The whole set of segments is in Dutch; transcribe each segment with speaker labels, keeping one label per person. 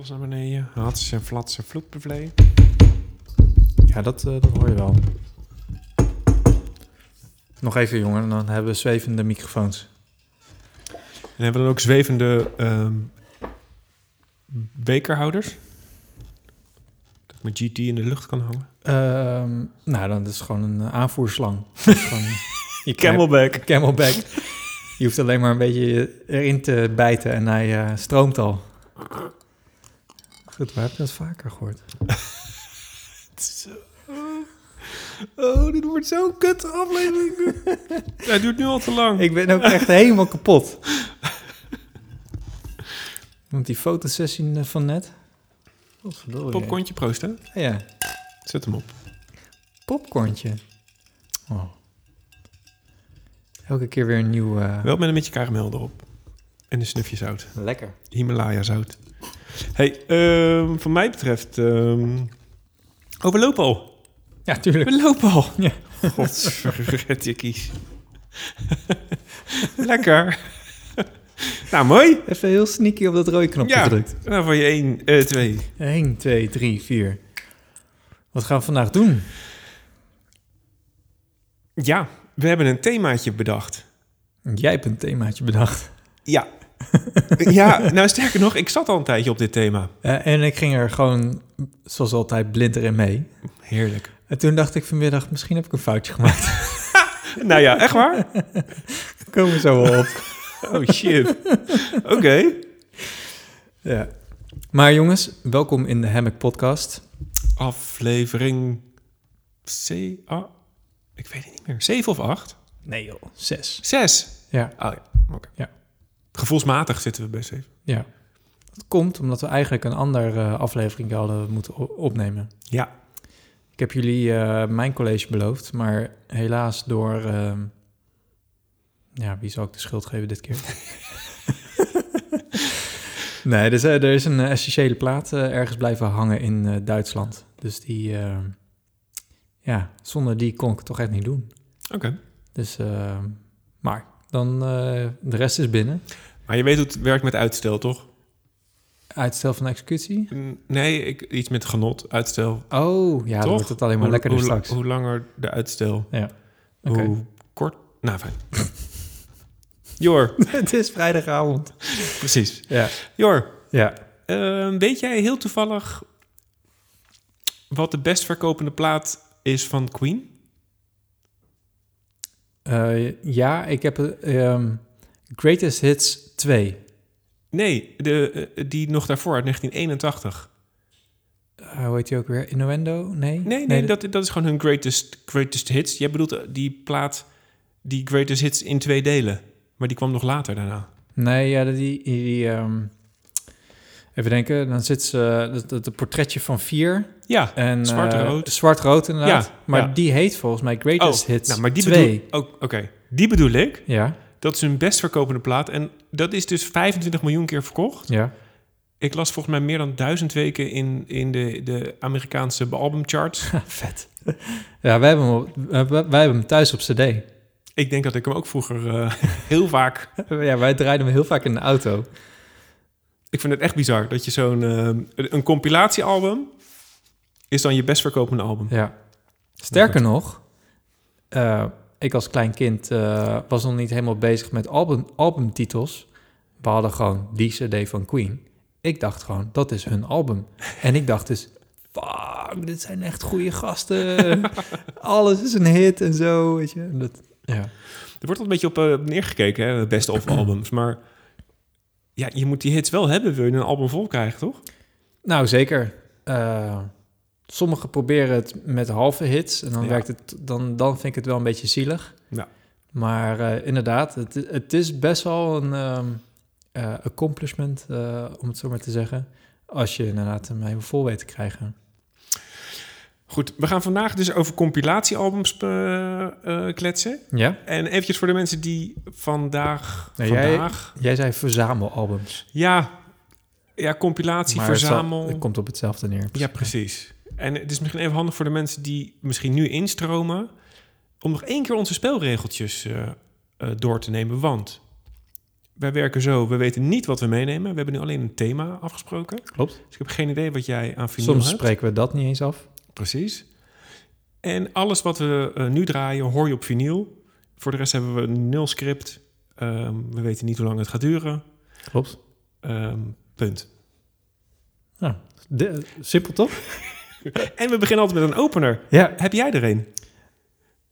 Speaker 1: alles naar beneden. Hats en flats en vloedbevlee.
Speaker 2: Ja, dat, eh, dat hoor je wel. Nog even, jongen, dan hebben we zwevende microfoons.
Speaker 1: En hebben we dan ook zwevende ehm, bekerhouders? Dat ik mijn GT in de lucht kan hangen.
Speaker 2: Ehm, nou, dan is het gewoon een eh, aanvoerslang. Gewoon je
Speaker 1: Camelback.
Speaker 2: Camelback. Je hoeft alleen maar een beetje erin te bijten en hij eh, stroomt al. Goed, waar heb je dat vaker gehoord?
Speaker 1: Oh, dit wordt zo'n kut aflevering. Hij duurt nu al te lang.
Speaker 2: Ik ben ook echt helemaal kapot. Want die fotosessie eh, van net... Godverdorie.
Speaker 1: Popcornje proost, hè?
Speaker 2: Ja,
Speaker 1: Zet hem op.
Speaker 2: popcorntje. Oh. Elke keer weer een nieuw... eh,
Speaker 1: Wel met een beetje karamel erop. En een snufje zout.
Speaker 2: Lekker.
Speaker 1: Himalaya zout. Hey, ehm van mij betreft... ehm oh, we lopen al.
Speaker 2: Ja, tuurlijk.
Speaker 1: We lopen al.
Speaker 2: Ja.
Speaker 1: Godverget je kies. Lekker. nou, mooi.
Speaker 2: Even heel sneaky op dat rode knopje
Speaker 1: Ja.
Speaker 2: gedrukt.
Speaker 1: Nou, van je 1, eh 2.
Speaker 2: 1, 2, 3, 4. Wat gaan we vandaag doen?
Speaker 1: Ja, we hebben een themaatje bedacht.
Speaker 2: Jij hebt een themaatje bedacht.
Speaker 1: Ja. ja, nou sterker nog, ik zat al een tijdje op dit thema.
Speaker 2: Eh, en ik ging er gewoon, zoals altijd, blind erin mee.
Speaker 1: Heerlijk.
Speaker 2: En toen dacht ik vanmiddag, misschien heb ik een foutje gemaakt.
Speaker 1: Nou ja, echt waar?
Speaker 2: Komen we zo wel op.
Speaker 1: Oh shit. Oké.
Speaker 2: Ja. Maar jongens, welkom in de Hammock Podcast.
Speaker 1: Aflevering C. Ah, ik weet het niet meer. 7 of 8?
Speaker 2: Nee joh, 6.
Speaker 1: 6.
Speaker 2: Ja,
Speaker 1: Oh ja, oké.
Speaker 2: Ja.
Speaker 1: Gevoelsmatig zitten we bij 7.
Speaker 2: ja. Dat komt omdat we eigenlijk een andere eh, aflevering hadden moeten opnemen.
Speaker 1: Ja.
Speaker 2: Ik heb jullie eh, mijn college beloofd, maar helaas door... ehm, ja, wie zal ik de schuld geven dit keer? nee, dus, eh, er is een essentiële plaat ergens blijven hangen in Duitsland. Dus die... eh, ja, zonder die kon ik het toch echt niet doen.
Speaker 1: Oké.
Speaker 2: Dus, eh, maar dan eh, de rest is binnen.
Speaker 1: Maar je weet hoe het werkt met uitstel, toch?
Speaker 2: Uitstel van executie.
Speaker 1: Nee, ik, iets met genot, uitstel.
Speaker 2: Oh, ja, dan wordt het alleen maar
Speaker 1: Hoe-
Speaker 2: lekkerder
Speaker 1: hoe,
Speaker 2: straks.
Speaker 1: Hoe langer de uitstel,
Speaker 2: Ja.
Speaker 1: Hoe kort... Nou, fijn. Jor,
Speaker 2: het is vrijdagavond.
Speaker 1: precies.
Speaker 2: Ja.
Speaker 1: Jor,
Speaker 2: Ja.
Speaker 1: ehm, weet jij heel toevallig wat de best verkopende plaat is van Queen?
Speaker 2: Eh, ja, ik heb ehm Greatest Hits 2.
Speaker 1: Nee, de, eh, die nog daarvoor uit 1981.
Speaker 2: Eh, hoe heet die ook weer? Innuendo? Nee?
Speaker 1: Nee, nee,
Speaker 2: dat-
Speaker 1: dat, dat is gewoon hun greatest, greatest hits. Jij bedoelt die plaat, die greatest hits in twee delen. Maar die kwam nog later daarna.
Speaker 2: Nee, ja, die... die ehm, even denken, dan zit ze... Dat, dat, het portretje van vier.
Speaker 1: Ja,
Speaker 2: En,
Speaker 1: Zwart-rood.
Speaker 2: eh, Zwart-rood, inderdaad.
Speaker 1: Ja,
Speaker 2: maar
Speaker 1: ja.
Speaker 2: die heet volgens mij Greatest
Speaker 1: oh,
Speaker 2: Hits
Speaker 1: nou, maar die
Speaker 2: 2.
Speaker 1: bedoel, oh, Oké, die bedoel ik.
Speaker 2: Ja,
Speaker 1: Dat is hun best verkopende plaat. En dat is dus 25 miljoen keer verkocht.
Speaker 2: ja.
Speaker 1: Ik las volgens mij meer dan duizend weken in, in de, de Amerikaanse albumcharts.
Speaker 2: Vet. Ja, wij hebben, hem wij hebben hem thuis op cd.
Speaker 1: ik denk dat ik hem ook vroeger eh, heel vaak...
Speaker 2: Ja, wij draaiden hem heel vaak in de auto.
Speaker 1: Ik vind het echt bizar dat je zo'n... eh, een compilatiealbum is dan je best verkopende album.
Speaker 2: Ja. Sterker nog, eh, ik als klein kind eh, was nog niet helemaal bezig met album, albumtitels. We hadden gewoon die CD van Queen. Ik dacht gewoon, dat is hun album. En ik dacht dus, fuck, dit zijn echt goede gasten. Alles is een hit en zo, weet je. Dat, ja.
Speaker 1: Er wordt al een beetje op neergekeken, hè, best of albums. Maar ja, je moet die hits wel hebben, wil je een album vol krijgen, toch?
Speaker 2: Nou, zeker. Eh, sommigen proberen het met halve hits en dan
Speaker 1: Ja.
Speaker 2: werkt het, dan, dan vind ik het wel een beetje zielig.
Speaker 1: Ja.
Speaker 2: Maar eh, inderdaad, het, het is best wel een ehm, eh, accomplishment, om het zo maar te zeggen, als je inderdaad hem even vol weet te krijgen.
Speaker 1: Goed, we gaan vandaag dus over compilatiealbums eh, kletsen.
Speaker 2: Ja?
Speaker 1: En eventjes voor de mensen die vandaag...
Speaker 2: Nou, jij-
Speaker 1: vandaag
Speaker 2: Jij zei verzamelalbums.
Speaker 1: ja, ja, compilatie,
Speaker 2: maar het zal-
Speaker 1: verzamel...
Speaker 2: Het komt op hetzelfde neer.
Speaker 1: Ja, precies. En het is misschien even handig voor de mensen die misschien nu instromen... om nog één keer onze spelregeltjes eh, door te nemen. Want
Speaker 3: wij werken zo, we weten niet wat we meenemen. We hebben nu alleen een thema afgesproken.
Speaker 2: Klopt.
Speaker 3: Dus ik heb geen idee wat jij aan vinyl
Speaker 2: Soms
Speaker 3: hebt.
Speaker 2: spreken we dat niet eens af.
Speaker 3: Precies. En alles wat we eh, nu draaien, hoor je op vinyl. Voor de rest hebben we nul script. Ehm, we weten niet hoe lang het gaat duren.
Speaker 2: Klopt.
Speaker 3: Ehm, punt.
Speaker 2: De, simpel toch?
Speaker 3: En we beginnen altijd met een opener.
Speaker 2: Ja.
Speaker 3: Heb jij er een?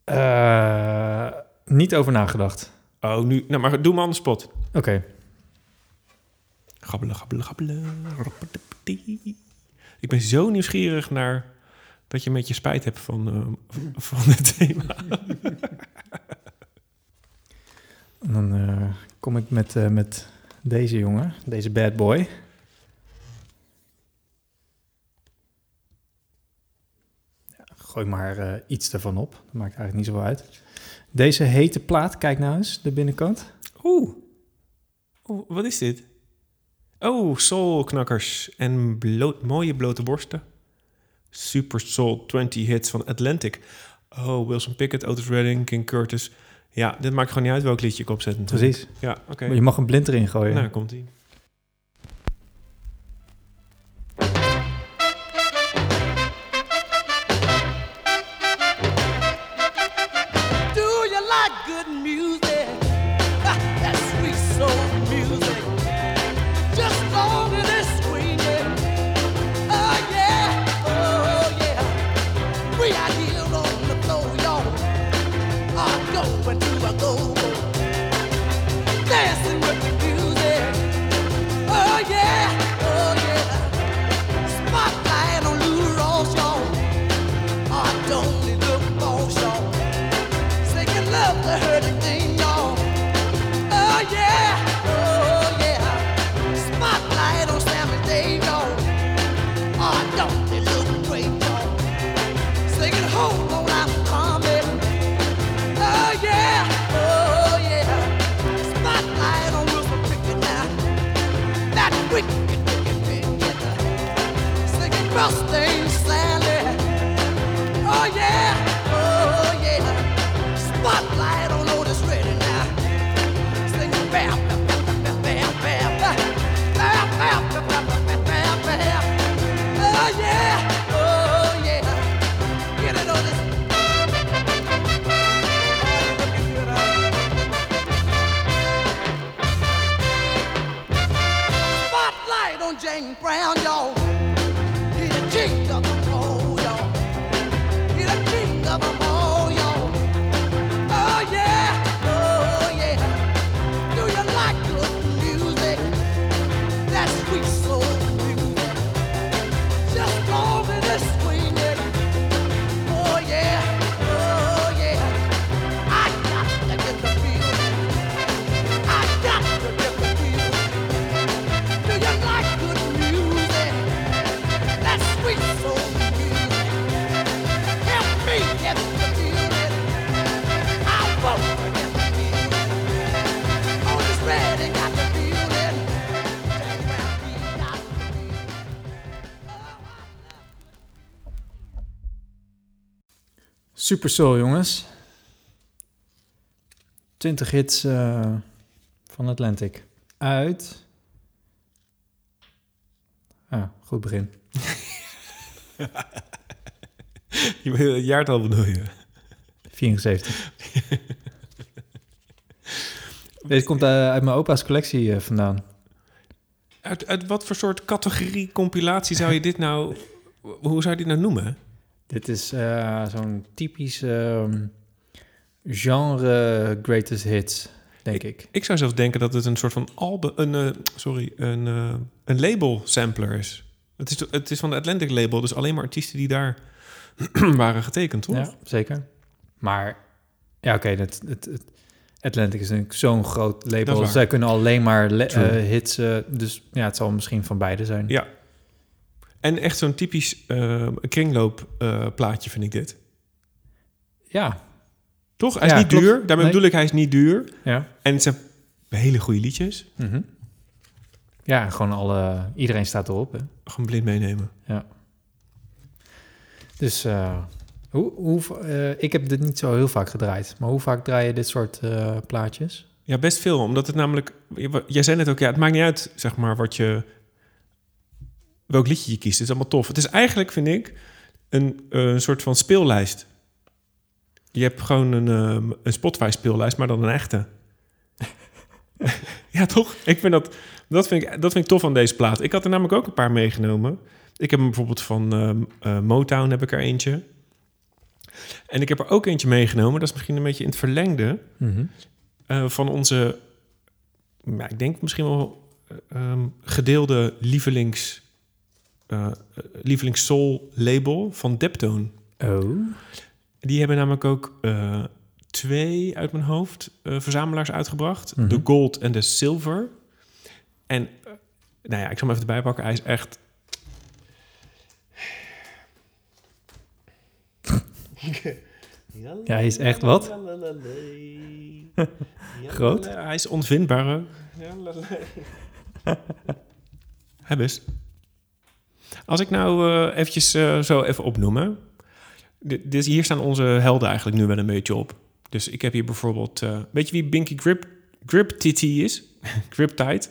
Speaker 2: Eh, niet over nagedacht.
Speaker 3: Oh, nu. Nou, maar doe maar on the spot.
Speaker 2: Oké.
Speaker 3: Gabbelen, gabbelen, gabbelen. Rappatapati. Ik ben zo nieuwsgierig naar dat je met je spijt hebt van, ehm, van het thema.
Speaker 2: En Dan eh, kom ik met, eh, met deze jongen, deze bad boy. Ja, gooi maar iets ervan op. Dat maakt eigenlijk niet zoveel uit. Deze hete plaat, kijk nou eens, de binnenkant.
Speaker 3: Oeh. Oeh, wat is dit? Oh, soulknakkers en mooie blote borsten. Super Soul 20 hits van Atlantic. Oh, Wilson Pickett, Otis Redding, King Curtis. Ja, dit maakt gewoon niet uit welk liedje ik opzet. natuurlijk.
Speaker 2: Precies.
Speaker 3: Ja, oké.
Speaker 2: Maar Je mag een blind erin gooien.
Speaker 3: Nou, komt
Speaker 2: Super Soul, jongens. 20 hits eh, van Atlantic. Uit. Ah, goed begin.
Speaker 3: Je Het jaartal bedoel je?
Speaker 2: 74. Deze komt eh, uit mijn opa's collectie eh, vandaan.
Speaker 3: Uit, uit wat voor soort categorie compilatie zou je dit nou... Hoe zou je dit nou noemen?
Speaker 2: Dit is eh, zo'n typisch ehm, genre greatest hits, denk ik.
Speaker 3: Ik zou zelfs denken dat het een soort van album... Een, eh, sorry, een, eh, een label sampler is. Het, is. het is van de Atlantic label, dus alleen maar artiesten die daar waren getekend, toch?
Speaker 2: Ja, zeker. Maar ja, oké, het, het, het Atlantic is natuurlijk zo'n groot label. Zij kunnen alleen maar le- hits. dus ja, het zal misschien van beide zijn.
Speaker 3: Ja. En echt zo'n typisch eh kringloopplaatje vind ik dit.
Speaker 2: Ja,
Speaker 3: Toch? Hij is
Speaker 2: Ja,
Speaker 3: niet
Speaker 2: klopt.
Speaker 3: duur. Daarmee
Speaker 2: Nee.
Speaker 3: bedoel ik, hij is niet duur.
Speaker 2: ja.
Speaker 3: En het zijn hele goede liedjes.
Speaker 2: Mhm. Ja, gewoon alle... Iedereen staat erop, hè.
Speaker 3: Gewoon blind meenemen.
Speaker 2: Dus eh, hoe, hoe, eh, ik heb dit niet zo heel vaak gedraaid. Maar hoe vaak draai je dit soort plaatjes?
Speaker 1: Ja, best veel. Omdat het namelijk... Jij zei net ook, ja, het maakt niet uit, zeg maar, wat je... Welk liedje je kiest. Het is allemaal tof. Het is eigenlijk, vind ik, een, eh, een soort van speellijst. Je hebt gewoon een, ehm, een Spotify-speellijst, maar dan een echte. ja, toch? Ik vind dat, dat, vind ik, dat vind ik tof aan deze plaat. Ik had er namelijk ook een paar meegenomen. Ik heb hem bijvoorbeeld van ehm, eh, Motown heb ik er eentje. En ik heb er ook eentje meegenomen. Dat is misschien een beetje in het verlengde
Speaker 2: Mhm.
Speaker 1: eh, van onze, ja, ik denk misschien wel eh, ehm, gedeelde lievelings, lievelings soul label van Deptone.
Speaker 2: Oh.
Speaker 1: Die hebben namelijk ook eh, twee uit mijn hoofd eh, verzamelaars uitgebracht.
Speaker 2: Mhm.
Speaker 1: De Gold en de Silver. En nou ja, ik zal hem even erbij pakken. Hij is echt...
Speaker 2: Ja, hij is echt wat? Groot?
Speaker 1: Hij is onvindbaar. Hij best. Als ik nou eh, eventjes eh, zo even opnoemen. Hier staan onze helden eigenlijk nu wel een beetje op. Dus ik heb hier bijvoorbeeld... eh, weet je wie Binky Grip, Grip TT is? Grip Tight.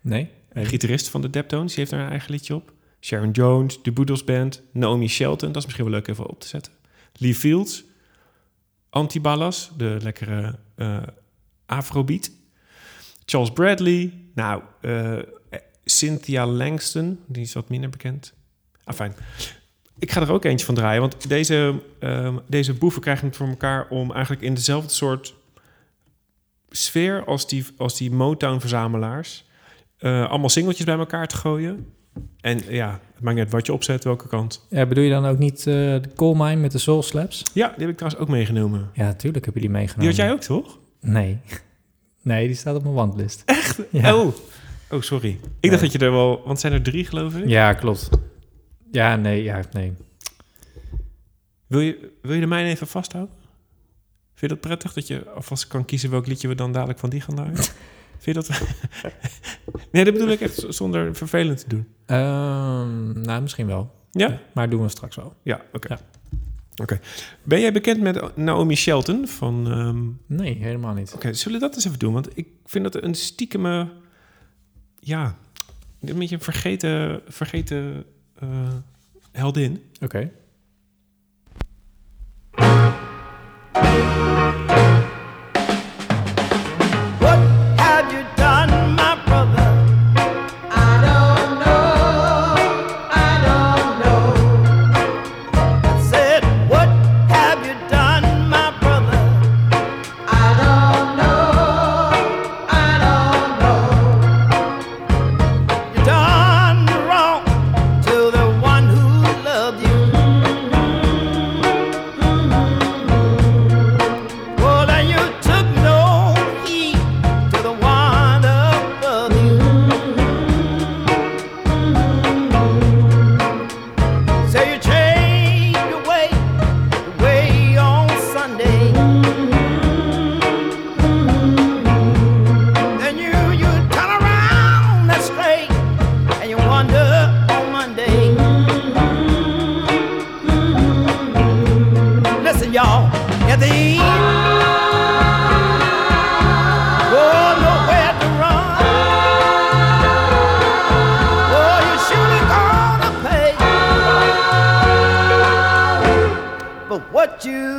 Speaker 2: Nee?
Speaker 1: Een gitarist van de Deptones. Die heeft daar een eigen liedje op. Sharon Jones, de Boodles Band. Naomi Shelton. Dat is misschien wel leuk even op te zetten. Lee Fields. Antiballas, de lekkere afrobeat. Charles Bradley. Nou, eh, Cynthia Langston. Die is wat minder bekend. Fijn. Ik ga er ook eentje van draaien. Want deze, ehm, deze boeven krijgen het voor elkaar... om eigenlijk in dezelfde soort sfeer... als die, als die Motown-verzamelaars... eh, allemaal singeltjes bij elkaar te gooien. En ja, het maakt niet uit wat je opzet, welke kant.
Speaker 2: Ja, bedoel je dan ook niet eh, de Coal Mine met de Soul Slaps?
Speaker 1: Ja, die heb ik trouwens ook meegenomen.
Speaker 2: Ja, tuurlijk heb je die
Speaker 1: Die
Speaker 2: meegenomen.
Speaker 1: had jij ook, toch?
Speaker 2: Nee. Nee, die staat op mijn wandlist. Echt? Ja.
Speaker 1: Oh. Oh, sorry. Ik dacht dat je er wel... Want zijn er drie, geloof ik?
Speaker 2: Ja, klopt. Ja, nee, ja, nee.
Speaker 1: Wil, je, wil je de mijne even vasthouden? Vind je dat prettig dat je alvast kan kiezen welk liedje we dan dadelijk van die gaan draaien? Vind je dat... nee, dat bedoel ik echt zonder vervelend te doen.
Speaker 2: Ehm, nou, misschien wel.
Speaker 1: Ja?
Speaker 2: Maar doen we straks wel.
Speaker 1: Ja, oké.
Speaker 2: Ja.
Speaker 1: Oké. Ben jij bekend met Naomi Shelton van... ehm,
Speaker 2: Nee, helemaal niet.
Speaker 1: Oké, zullen we dat eens even doen? Want ik vind dat een stiekeme... Ja, een beetje een vergeten, vergeten eh, heldin.
Speaker 2: Oké.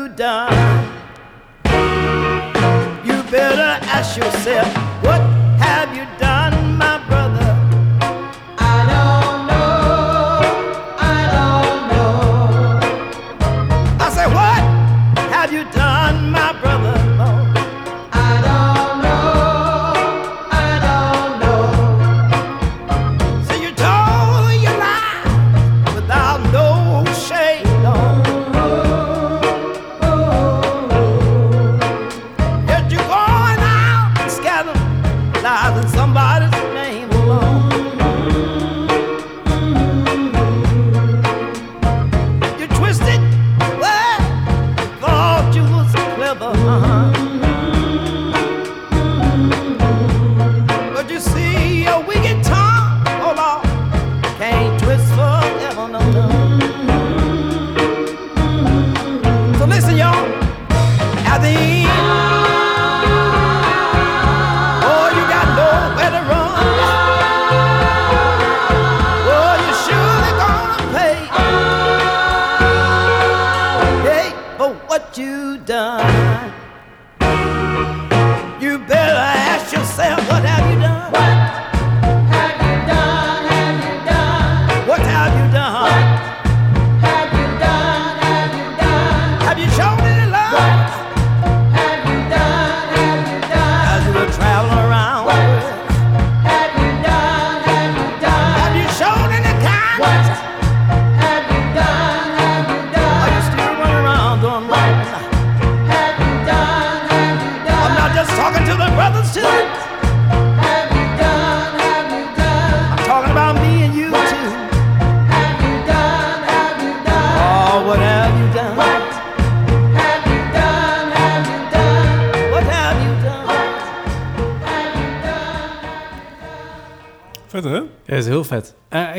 Speaker 4: You. You better ask yourself, what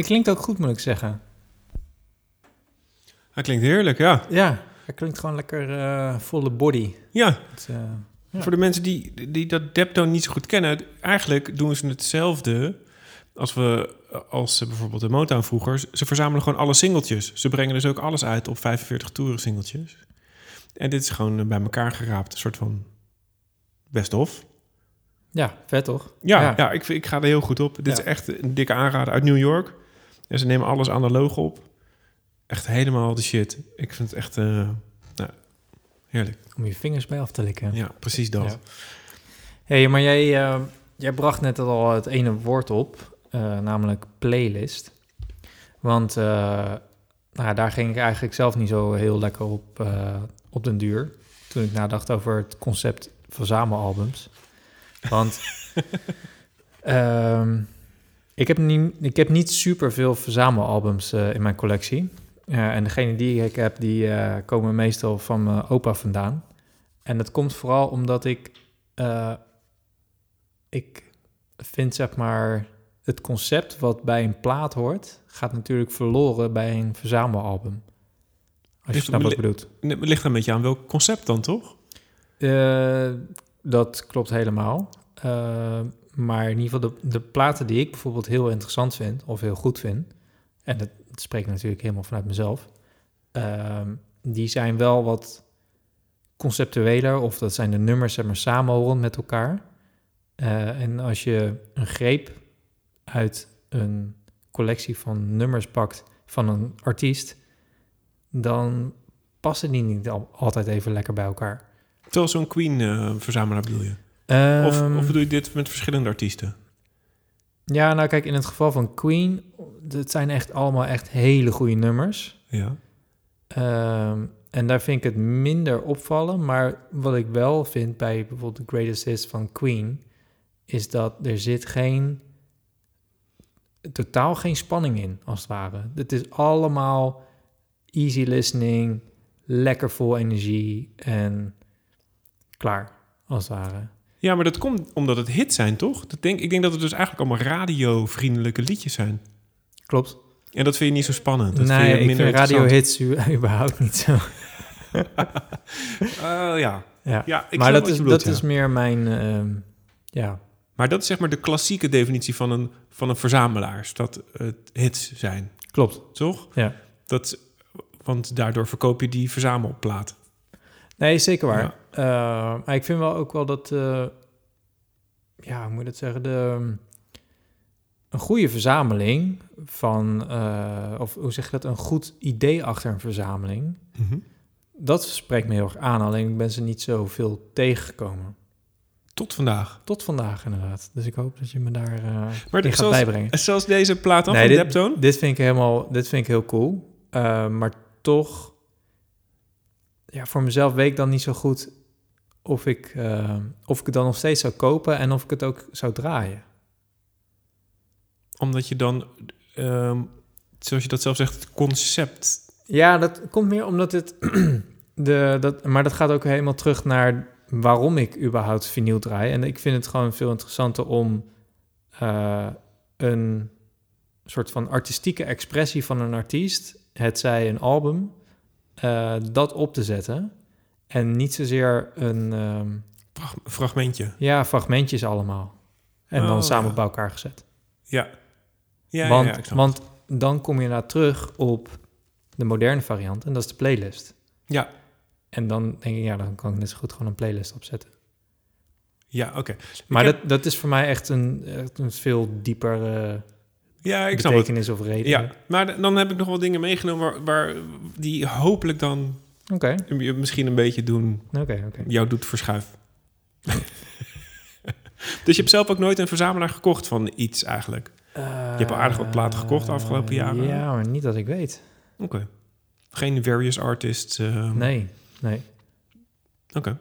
Speaker 2: het klinkt ook goed, moet ik zeggen.
Speaker 1: Hij klinkt heerlijk, ja.
Speaker 2: Ja, het klinkt gewoon lekker eh, volle body.
Speaker 1: Ja,
Speaker 2: Het, eh, Ja.
Speaker 1: voor de mensen die, die dat Deptone niet zo goed kennen... eigenlijk doen ze hetzelfde als we als bijvoorbeeld de Motown vroeger. Ze verzamelen gewoon alle singeltjes. Ze brengen dus ook alles uit op 45 toeren singeltjes. En dit is gewoon eh, bij elkaar geraapt. Een soort van best of.
Speaker 2: ja, vet toch?
Speaker 1: Ja,
Speaker 2: Ja.
Speaker 1: ja. ik, ik ga er heel goed op. Dit
Speaker 2: Ja.
Speaker 1: is echt een dikke aanrader uit New York. En ze nemen alles analoog op. Echt helemaal de shit. Ik vind het echt eh, nou, heerlijk.
Speaker 2: Om je vingers bij af te likken.
Speaker 1: Ja, precies dat.
Speaker 2: Ja. hey, maar jij, eh, jij bracht net al het ene woord op, eh, namelijk playlist. Want nou, daar ging ik eigenlijk zelf niet zo heel lekker op, op den duur. Toen ik nadacht over het concept verzamelalbums. Want ehm, ik, heb niet, ik heb niet super veel verzamelalbums eh, in mijn collectie. Eh, en degene die ik heb, die eh, komen meestal van mijn opa vandaan. En dat komt vooral omdat ik, ik vind zeg maar het concept wat bij een plaat hoort, gaat natuurlijk verloren bij een verzamelalbum. Als je snapt wat ik bedoel.
Speaker 1: Het ligt er een beetje aan welk concept dan, toch?
Speaker 2: Dat klopt helemaal. Eh, maar in ieder geval de, de platen die ik bijvoorbeeld heel interessant vind of heel goed vind, en dat, dat spreekt natuurlijk helemaal vanuit mezelf, ehm, die zijn wel wat conceptueler of dat zijn de nummers zeg maar samenhorend met elkaar. Eh, en als je een greep uit een collectie van nummers pakt van een artiest, dan passen die niet al- altijd even lekker bij elkaar.
Speaker 1: Terwijl zo'n Queen-verzamelaar bedoel je? Of,
Speaker 2: Ehm,
Speaker 1: of bedoel je dit met verschillende artiesten?
Speaker 2: Ja, nou kijk, in het geval van Queen, het zijn echt allemaal echt hele goede nummers.
Speaker 1: Ja.
Speaker 2: Ehm, en daar vind ik het minder opvallen. Maar wat ik wel vind bij bijvoorbeeld The Greatest Hits van Queen, is dat er zit geen, totaal geen spanning in, als het ware. Het is allemaal easy listening, lekker vol energie en klaar, als het ware.
Speaker 1: Ja, maar dat komt omdat het hits zijn, toch? Dat denk, ik denk dat het dus eigenlijk allemaal radiovriendelijke liedjes zijn.
Speaker 2: Klopt.
Speaker 1: En dat vind je niet zo spannend. Dat
Speaker 2: nee,
Speaker 1: vind je
Speaker 2: ik
Speaker 1: minder
Speaker 2: vind radiohits überhaupt niet zo.
Speaker 1: Oh, ja.
Speaker 2: Ja.
Speaker 1: ja ik
Speaker 2: maar dat, is,
Speaker 1: bedoelt,
Speaker 2: dat
Speaker 1: ja.
Speaker 2: is meer mijn... ehm, ja,
Speaker 1: Maar dat is zeg maar de klassieke definitie van een, van een verzamelaar. Dat het hits zijn,
Speaker 2: klopt.
Speaker 1: toch?
Speaker 2: Ja.
Speaker 1: Dat, want daardoor verkoop je die verzamelplaat.
Speaker 2: Nee, zeker waar.
Speaker 1: Ja.
Speaker 2: Eh, maar ik vind wel ook wel dat... eh, ja, hoe moet je dat zeggen? De, een goede verzameling van... eh, of hoe zeg je dat? Een goed idee achter een verzameling.
Speaker 1: Mhm.
Speaker 2: Dat spreekt me heel erg aan. Alleen ik ben ze niet zoveel tegengekomen.
Speaker 1: Tot vandaag.
Speaker 2: Tot vandaag inderdaad. Dus ik hoop dat je me daar eh
Speaker 1: Maar
Speaker 2: in gaat
Speaker 1: zoals,
Speaker 2: bijbrengen.
Speaker 1: zoals deze plaat
Speaker 2: Nee,
Speaker 1: van
Speaker 2: dit-
Speaker 1: Deptone?
Speaker 2: Dit vind ik helemaal, dit vind ik heel cool. Uh, maar toch, ja, voor mezelf weet ik dan niet zo goed of ik, uh, of ik het dan nog steeds zou kopen en of ik het ook zou draaien.
Speaker 1: Omdat je dan, ehm, zoals je dat zelf zegt, het concept...
Speaker 2: Ja, dat komt meer omdat het, de, dat, maar dat gaat ook helemaal terug naar waarom ik überhaupt vinyl draai. En ik vind het gewoon veel interessanter om uh, een soort van artistieke expressie van een artiest, het zij een album, uh, dat op te zetten. En niet zozeer een... Um,
Speaker 1: fragmentje.
Speaker 2: Ja, fragmentjes allemaal. En oh, dan samen ja. bij elkaar gezet.
Speaker 1: Ja. ja
Speaker 2: want,
Speaker 1: ja, ja,
Speaker 2: want dan kom je naar terug op de moderne variant en dat is de playlist.
Speaker 1: Ja.
Speaker 2: En dan denk ik, ja, dan kan ik net zo goed gewoon een playlist opzetten.
Speaker 1: Ja, oké. Okay.
Speaker 2: Maar heb... dat, dat is voor mij echt een, echt een veel dieper uh,
Speaker 1: ja, ik
Speaker 2: betekenis
Speaker 1: snap
Speaker 2: of reden.
Speaker 1: Ja, maar dan heb ik nog wel dingen meegenomen waar, waar die hopelijk dan
Speaker 2: okay.
Speaker 1: misschien een beetje doen,
Speaker 2: okay, okay.
Speaker 1: jou doet verschuiven. dus je hebt zelf ook nooit een verzamelaar gekocht van iets eigenlijk? Uh, je hebt al aardig wat platen gekocht de afgelopen jaren?
Speaker 2: Ja, maar niet dat ik weet.
Speaker 1: Oké. Geen various artists? Uh...
Speaker 2: Nee, nee.
Speaker 1: Oké. Okay.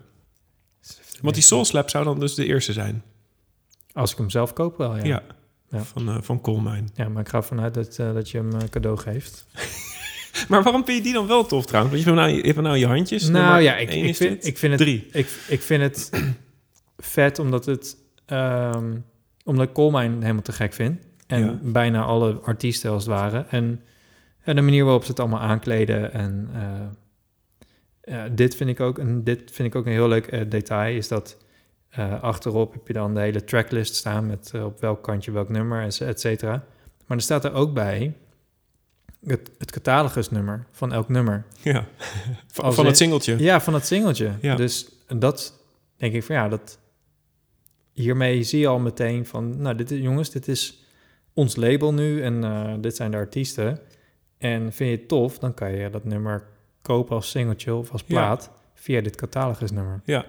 Speaker 1: Want die Soul Slap zou dan dus de eerste zijn?
Speaker 2: Als ik hem zelf koop wel, ja.
Speaker 1: Ja, ja. van, uh, van Coalmine.
Speaker 2: Ja, maar ik ga ervan uit dat, dat je hem cadeau geeft.
Speaker 1: maar waarom vind je die dan wel tof trouwens? Want je hebt nou, je, hebt nou je handjes.
Speaker 2: Nou ja, ik, ik, vind, ik vind het...
Speaker 1: Drie.
Speaker 2: Ik, ik vind het vet omdat het... Um, omdat ik Coalmine helemaal te gek vind. En
Speaker 1: Ja.
Speaker 2: bijna alle artiesten als het ware. En ja, de manier waarop ze het allemaal aankleden. En eh, dit, vind ik ook een, dit vind ik ook een heel leuk eh, detail. Is dat eh, achterop heb je dan de hele tracklist staan. Met op welk kantje welk nummer, et cetera. Maar er staat er ook bij het, het catalogusnummer van elk nummer.
Speaker 1: Ja, van,
Speaker 2: Als
Speaker 1: van
Speaker 2: in-
Speaker 1: het singeltje.
Speaker 2: Ja, van het singeltje.
Speaker 1: Ja.
Speaker 2: Dus dat denk ik van ja, dat hiermee zie je al meteen van, nou, dit is, jongens, dit is ons label nu en eh, dit zijn de artiesten. En vind je het tof, dan kan je dat nummer kopen als singeltje of als
Speaker 1: Ja.
Speaker 2: plaat via dit catalogusnummer.
Speaker 1: Ja,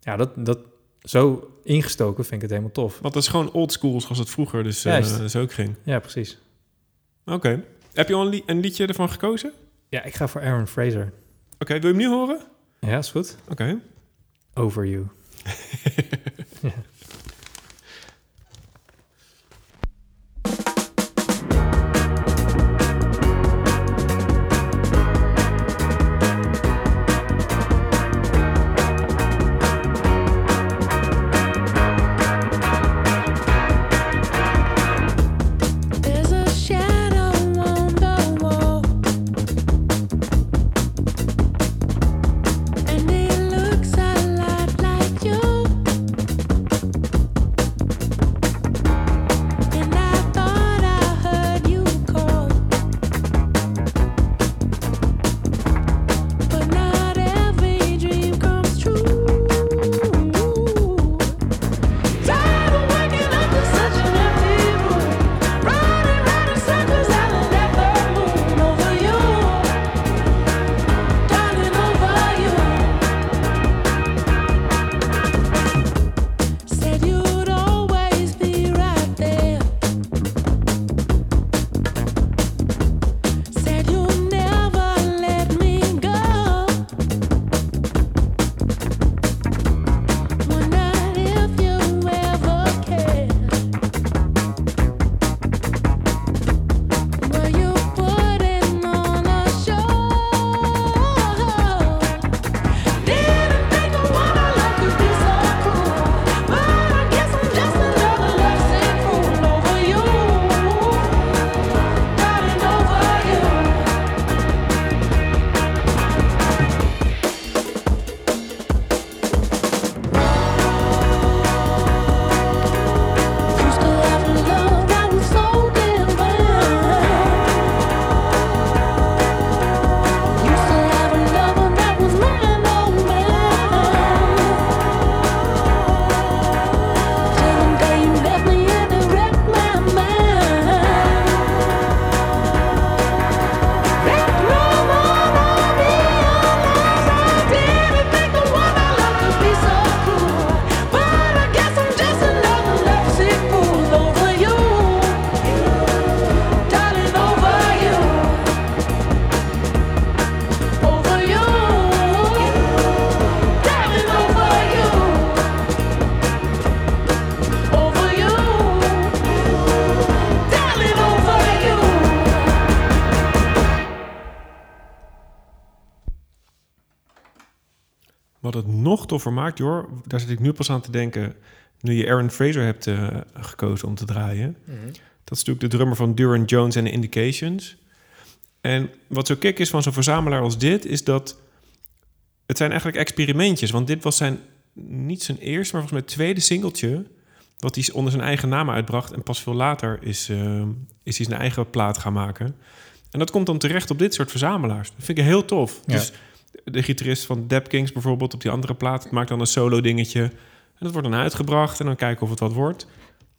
Speaker 2: Ja, dat, dat zo ingestoken vind ik het helemaal tof.
Speaker 1: want dat is gewoon old school zoals het vroeger dus, eh,
Speaker 2: Juist.
Speaker 1: zo ook ging.
Speaker 2: Ja, precies.
Speaker 1: Oké. Heb je al een, li- een liedje ervan gekozen? Oké,
Speaker 2: Ja, ik ga voor Aaron Fraser.
Speaker 1: wil je hem nu horen?
Speaker 2: Ja, is goed.
Speaker 1: Oké.
Speaker 2: Over You.
Speaker 5: There's
Speaker 1: nog toffer maakt, Jor, daar zit ik nu pas aan te denken... nu je Aaron Fraser hebt eh, gekozen om te draaien. Dat is natuurlijk de drummer van Duran Jones en The Indications. En wat zo kick is van zo'n verzamelaar als dit... is dat het zijn eigenlijk experimentjes. Want dit was zijn, niet zijn eerste, maar volgens mij tweede singeltje... wat hij onder zijn eigen naam uitbracht. En pas veel later is, eh, is hij zijn eigen plaat gaan maken. En dat komt dan terecht op dit soort verzamelaars. Dat vind ik heel tof.
Speaker 2: Ja.
Speaker 1: Dus de gitarist van Dap Kings bijvoorbeeld op die andere plaat... maakt dan een solo dingetje. En dat wordt dan uitgebracht en dan kijken of het wat wordt.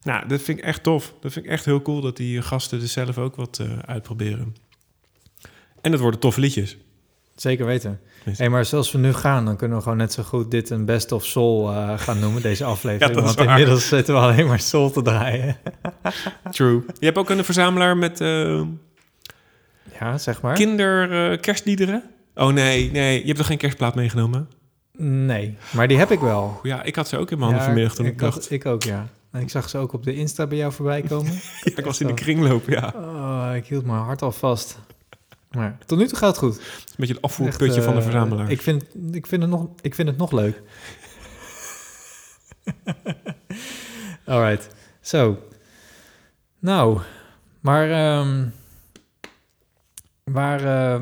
Speaker 1: Nou, dat vind ik echt tof. Dat vind ik echt heel cool dat die gasten dus zelf ook wat eh, uitproberen. En het worden toffe liedjes.
Speaker 2: Zeker weten. Hey, maar zoals we nu gaan, dan kunnen we gewoon net zo goed dit een best of soul eh, gaan noemen, deze aflevering.
Speaker 1: Ja, dat is
Speaker 2: Want
Speaker 1: waar.
Speaker 2: inmiddels zitten we alleen maar soul te draaien.
Speaker 1: True. Je hebt ook een verzamelaar met eh
Speaker 2: Ja, zeg maar.
Speaker 1: kinder eh, kerstliederen. Oh nee, nee. Je hebt toch geen kerstplaat meegenomen?
Speaker 2: Nee, maar die heb ik wel.
Speaker 1: Ja, ik had ze ook in mijn handen
Speaker 2: Ja,
Speaker 1: vanmiddag toen ik,
Speaker 2: ik,
Speaker 1: dacht...
Speaker 2: had- ik ook, ja. En ik zag ze ook op de Insta bij jou voorbij komen.
Speaker 1: ja, ik was in de kringloop, ja.
Speaker 2: Oh, ik hield mijn hart al vast. Maar tot nu toe gaat het goed.
Speaker 1: Een beetje het afvoerputje van de
Speaker 2: eh,
Speaker 1: verzamelaar.
Speaker 2: Ik vind, ik, vind het nog, ik vind het nog leuk. Alright. Zo. Nou, maar ehm, waar, eh,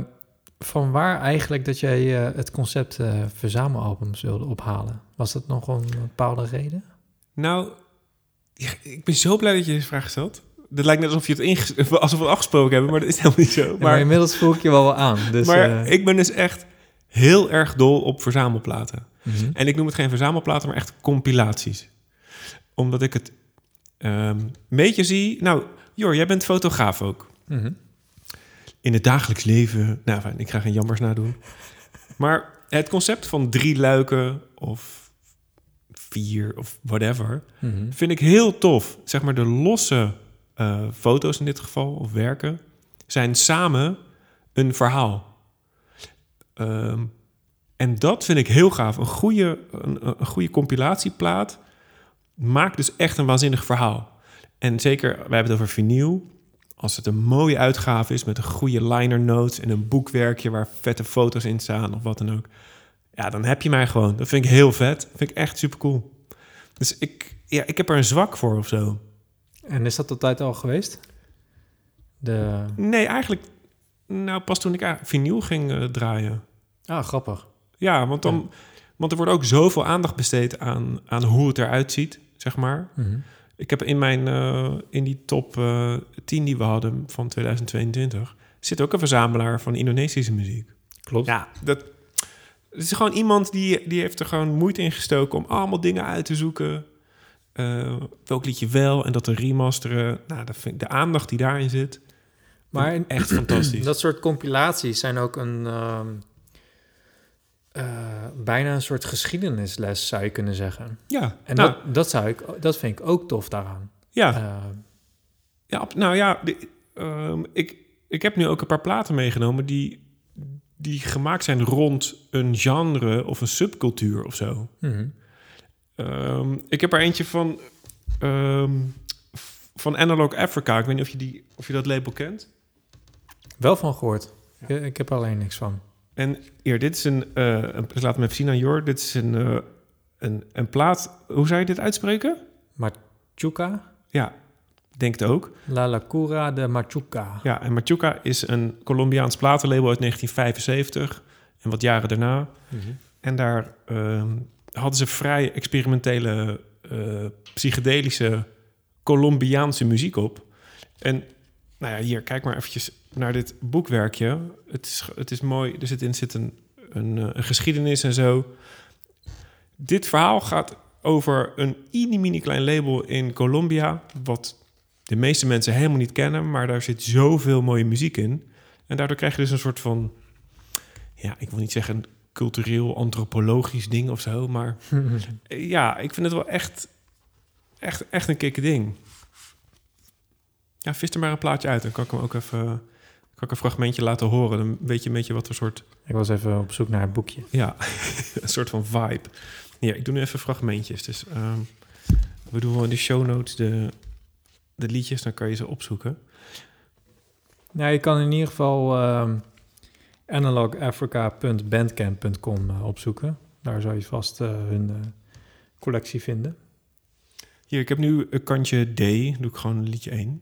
Speaker 2: van waar eigenlijk dat jij eh, het concept eh, verzamelalbums wilde ophalen? Was dat nog een bepaalde reden?
Speaker 1: Nou, ja, ik ben zo blij dat je deze vraag stelt. Het lijkt net alsof, je het inges- alsof we het afgesproken hebben, maar dat is helemaal niet zo.
Speaker 2: Maar,
Speaker 1: Maar,
Speaker 2: inmiddels voel ik je wel wel aan. Dus,
Speaker 1: maar
Speaker 2: eh,
Speaker 1: ik ben dus echt heel erg dol op verzamelplaten.
Speaker 2: mhm.
Speaker 1: En ik noem het geen verzamelplaten, maar echt compilaties. Omdat ik het een beetje zie... Nou, Jor, jij bent fotograaf ook.
Speaker 2: Mhm.
Speaker 1: In het dagelijks leven... Nou, fijn, ik ga geen jammers nadoen. Maar het concept van drie luiken of vier of whatever...
Speaker 2: Mhm.
Speaker 1: vind ik heel tof. Zeg maar de losse eh, foto's in dit geval, of werken... zijn samen een verhaal. Ehm, en dat vind ik heel gaaf. Een goede, een, een goede compilatieplaat maakt dus echt een waanzinnig verhaal. En zeker, wij hebben het over vinyl. Als het een mooie uitgave is met een goede liner notes en een boekwerkje waar vette foto's in staan of wat dan ook. Ja, dan heb je mij gewoon. Dat vind ik heel vet. Dat vind ik echt super cool. Dus ik, ja, ik heb er een zwak voor of zo.
Speaker 2: En is dat altijd al geweest? De...
Speaker 1: Nee, eigenlijk, nou pas toen ik vinyl ging eh, draaien.
Speaker 2: Ah, grappig.
Speaker 1: Ja, want, dan, want er wordt ook zoveel aandacht besteed aan, aan hoe het eruit ziet, zeg maar.
Speaker 2: Mhm.
Speaker 1: Ik heb in, mijn, eh, in die top eh 10 die we hadden van 2022... zit ook een verzamelaar van Indonesische muziek.
Speaker 2: Klopt.
Speaker 1: Ja, dat het is gewoon iemand die, die heeft er gewoon moeite in gestoken... om allemaal dingen uit te zoeken. Eh, welk liedje wel en dat te remasteren. Nou, dat vind ik, de aandacht die daarin zit...
Speaker 2: Maar in-
Speaker 1: echt fantastisch.
Speaker 2: dat soort compilaties zijn ook een... ehm, eh, bijna een soort geschiedenisles, zou je kunnen zeggen.
Speaker 1: ja,
Speaker 2: En
Speaker 1: nou,
Speaker 2: dat, dat, zou ik, dat vind ik ook tof daaraan.
Speaker 1: ja.
Speaker 2: Eh,
Speaker 1: Ja, nou ja, de- ehm, ik, ik heb nu ook een paar platen meegenomen die, die gemaakt zijn rond een genre of een subcultuur of zo.
Speaker 2: mhm.
Speaker 1: Ehm, ik heb er eentje van, ehm, van Analog Africa. Ik weet niet of je, die, of je dat label kent.
Speaker 2: Wel van gehoord. Ik, ik heb er alleen niks van.
Speaker 1: En hier, dit is een, een ik laat hem even zien aan Jor. Dit is een, eh, een, een plaat. Hoe zou je dit uitspreken?
Speaker 2: Machuca?
Speaker 1: Ja, denk het ook.
Speaker 2: La Lacura de Machuca.
Speaker 1: Ja, en Machuca is een Colombiaans platenlabel uit 1975 en wat jaren daarna.
Speaker 2: Mhm.
Speaker 1: En daar ehm, hadden ze vrij experimentele, eh, psychedelische Colombiaanse muziek op. En nou ja, hier, kijk maar eventjes naar dit boekwerkje. Het is, het is mooi, er zit in zit een, een, eh, een geschiedenis en zo. Dit verhaal gaat over een mini klein label in Colombia... wat de meeste mensen helemaal niet kennen... maar daar zit zoveel mooie muziek in. En daardoor krijg je dus een soort van... ja, ik wil niet zeggen cultureel, antropologisch ding of zo... maar ja, ik vind het wel echt, echt, echt een kikke ding. Ja, vis er maar een plaatje uit. Dan kan ik hem ook even... ik een fragmentje laten horen. Dan weet je een beetje wat voor soort...
Speaker 2: Ik was even op zoek naar het boekje.
Speaker 1: Ja, een soort van vibe. Ja, ik doe nu even fragmentjes. Dus ehm, we doen wel in de show notes de, de liedjes. Dan kan je ze opzoeken.
Speaker 2: Nou, je kan in ieder geval ehm analogafrica.bandcamp.com eh, opzoeken. Daar zou je vast eh, hun eh, collectie vinden.
Speaker 1: Hier, ik heb nu een kantje D. Doe ik gewoon liedje 1.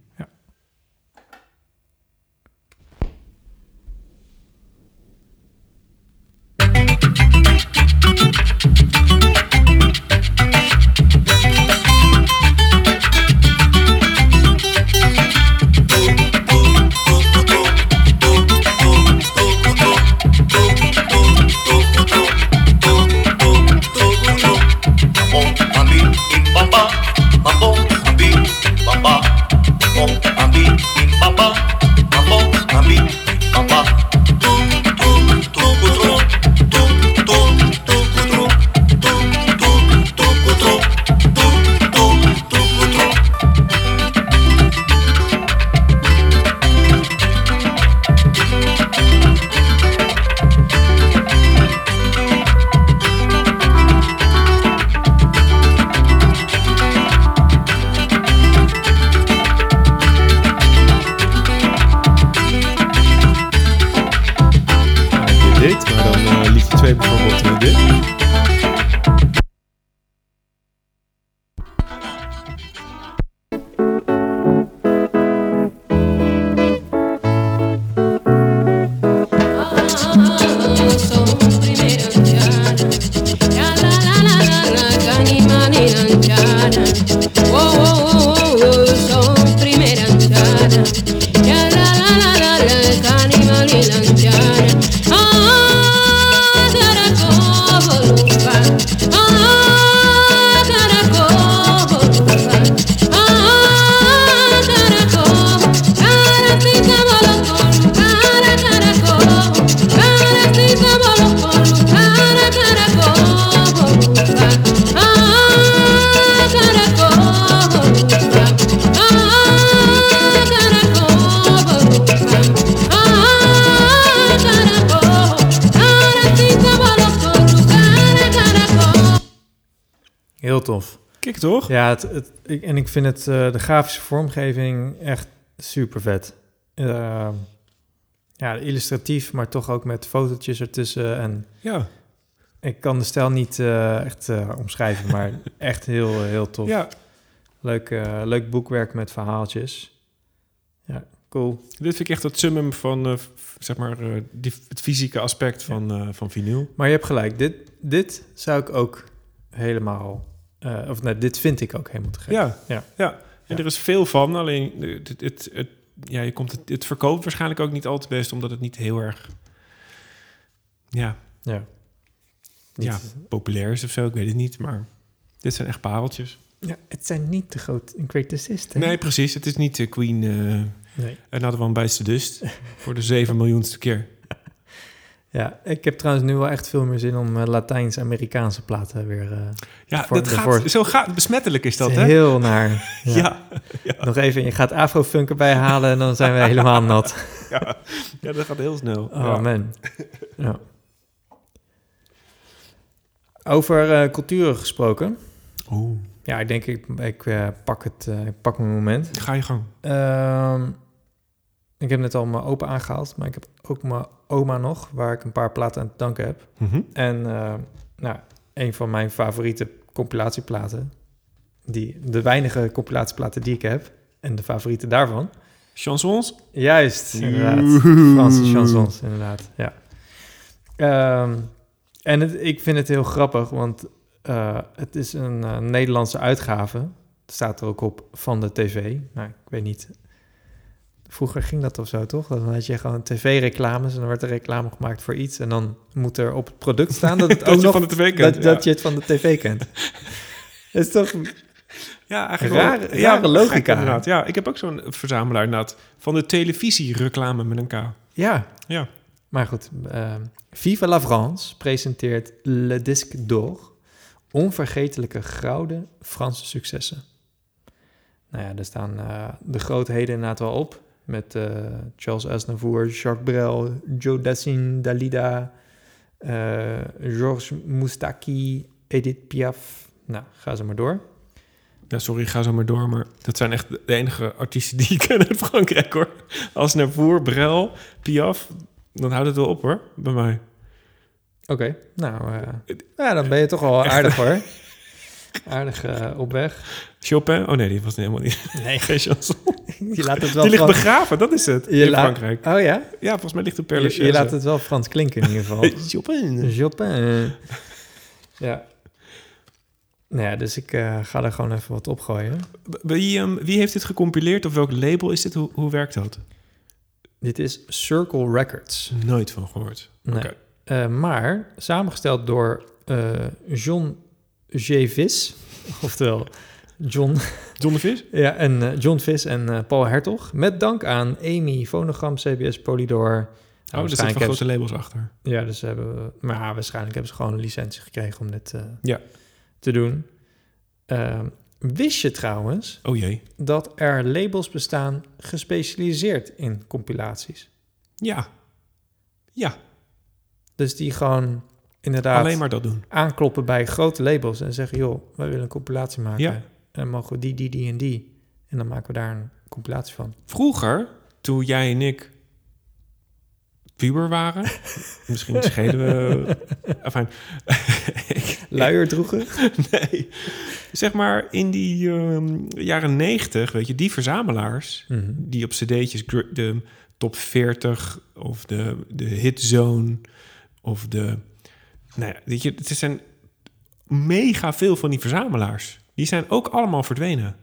Speaker 1: Oh
Speaker 2: oh oh
Speaker 1: whoa. Toch?
Speaker 2: Ja, het, het, ik, en ik vind het, eh, de grafische vormgeving echt super vet. ja, illustratief, maar toch ook met fotootjes ertussen. En
Speaker 1: Ja.
Speaker 2: ik kan de stijl niet eh, echt eh, omschrijven, maar echt heel, heel tof.
Speaker 1: ja.
Speaker 2: Leuk, leuk boekwerk met verhaaltjes. Ja, cool.
Speaker 1: Dit vind ik echt het summum van zeg maar, die, het fysieke aspect van, van vinyl.
Speaker 2: Maar je hebt gelijk, dit, dit zou ik ook helemaal... eh, of nee, dit vind ik ook helemaal te gek.
Speaker 1: Ja,
Speaker 2: Ja.
Speaker 1: ja. En er is veel van, alleen het, het, het, ja, je komt het, het verkoopt waarschijnlijk ook niet al te best, omdat het niet heel erg ja,
Speaker 2: Ja. Niet-
Speaker 1: ja, populair is of zo. Ik weet het niet, maar dit zijn echt pareltjes.
Speaker 2: ja, het zijn niet de grote hè?
Speaker 1: Nee, precies. Het is niet de Queen eh
Speaker 2: Nee.
Speaker 1: Another One Bites the Dust voor de zeven miljoenste keer.
Speaker 2: Ja, ik heb trouwens nu wel echt veel meer zin om eh, Latijns-Amerikaanse platen weer... eh
Speaker 1: Ja,
Speaker 2: Voor-
Speaker 1: dat gaat,
Speaker 2: voor-
Speaker 1: zo gaat, besmettelijk is dat, hè?
Speaker 2: Heel naar. Ja.
Speaker 1: Ja,
Speaker 2: Nog even, je gaat afrofunk erbij halen en dan zijn we helemaal nat.
Speaker 1: ja, ja, dat gaat heel snel.
Speaker 2: Oh
Speaker 1: ja.
Speaker 2: man. Ja. Over eh, culturen gesproken.
Speaker 1: Oeh,
Speaker 2: Ja, ik denk ik, ik pak het, ik pak mijn moment.
Speaker 1: ga je gang.
Speaker 2: Ehm, ik heb net al mijn opa aangehaald, maar ik heb ook mijn oma nog, waar ik een paar platen aan te danken heb.
Speaker 1: Mhm.
Speaker 2: En eh, nou, een van mijn favoriete compilatieplaten, die, de weinige compilatieplaten die ik heb, en de favoriete daarvan.
Speaker 1: Chansons?
Speaker 2: Juist, inderdaad.
Speaker 1: Oeh.
Speaker 2: Franse chansons, inderdaad. Ja. Ehm, en het, ik vind het heel grappig, want eh, het is een eh, Nederlandse uitgave. Het staat er ook op van de tv. Nou, ik weet niet. Vroeger ging dat of zo, toch? Dan had je gewoon tv-reclames en dan werd er reclame gemaakt voor iets. En dan moet er op het product staan dat het
Speaker 1: Dat
Speaker 2: ook
Speaker 1: je
Speaker 2: nog
Speaker 1: van de tv kent,
Speaker 2: dat,
Speaker 1: ja.
Speaker 2: dat je het van de tv kent. Dat is toch...
Speaker 1: Ja, eigenlijk
Speaker 2: Rare- logica.
Speaker 1: inderdaad. Ja, ik heb ook zo'n verzamelaar inderdaad van de televisiereclame met een K.
Speaker 2: Ja,
Speaker 1: Ja.
Speaker 2: Maar goed, ehm, Viva la France presenteert Le Disque d'Or. Onvergetelijke gouden Franse successen. Nou ja, er staan eh, de grootheden inderdaad wel op. Met eh, Charles Aznavour, Jacques Brel, Joe Dassin, Dalida, eh, Georges Moustaki, Edith Piaf. Nou, ga ze maar door.
Speaker 1: Ja, sorry, ga zo maar door. Maar dat zijn echt de enige artiesten die ik ken uit Frankrijk, hoor. Als Navour, Brel, Piaf, dan houdt het wel op, hoor, bij mij.
Speaker 2: Oké, nou, eh, ja, dan ben je toch wel aardig hoor. Aardig eh, op weg.
Speaker 1: Chopin? Oh nee, die was helemaal niet.
Speaker 2: Nee,
Speaker 1: Geen chanson.
Speaker 2: je laat het wel
Speaker 1: Die ligt
Speaker 2: Frans-
Speaker 1: begraven, dat is het,
Speaker 2: Je
Speaker 1: in
Speaker 2: laat-
Speaker 1: Frankrijk.
Speaker 2: Oh ja?
Speaker 1: Ja, volgens mij ligt de Père
Speaker 2: Je, je laat het wel Frans klinken in ieder geval.
Speaker 1: Chopin.
Speaker 2: Chopin. Ja. Nou ja, dus ik eh, ga er gewoon even wat opgooien.
Speaker 1: Wie, ehm, wie heeft dit gecompileerd? Of welk label is dit? Hoe, hoe werkt dat?
Speaker 2: Dit is Circle Records.
Speaker 1: Nooit van gehoord.
Speaker 2: Nee.
Speaker 1: Oké.
Speaker 2: Eh, maar samengesteld door eh, John. Vis. Oftewel John,
Speaker 1: John de Vis?
Speaker 2: ja, en, eh, John Vis en eh, Paul Hertog. Met dank aan Amy, Phonogram, CBS, Polydor.
Speaker 1: Oh, er zitten van grote labels achter.
Speaker 2: Ja, dus hebben, maar ja, waarschijnlijk hebben ze gewoon een licentie gekregen om dit eh,
Speaker 1: Ja.
Speaker 2: te doen. Ehm, wist je trouwens
Speaker 1: Oh jee.
Speaker 2: dat er labels bestaan gespecialiseerd in compilaties?
Speaker 1: Ja. Ja,
Speaker 2: Dus die gewoon inderdaad
Speaker 1: alleen maar dat doen.
Speaker 2: aankloppen bij grote labels en zeggen: joh, wij willen een compilatie maken.
Speaker 1: Ja.
Speaker 2: En mogen we die, die, die en die. En dan maken we daar een compilatie van.
Speaker 1: Vroeger, toen jij en ik puber waren, misschien schelen we... Enfin,
Speaker 2: Luier droegen.
Speaker 1: nee. Zeg maar in die ehm, jaren negentig, weet je, die verzamelaars...
Speaker 2: Mhm.
Speaker 1: die op cd'tjes de top 40 of de, de hitzone of de... Nou ja, weet je, het zijn mega veel van die verzamelaars. Die zijn ook allemaal verdwenen.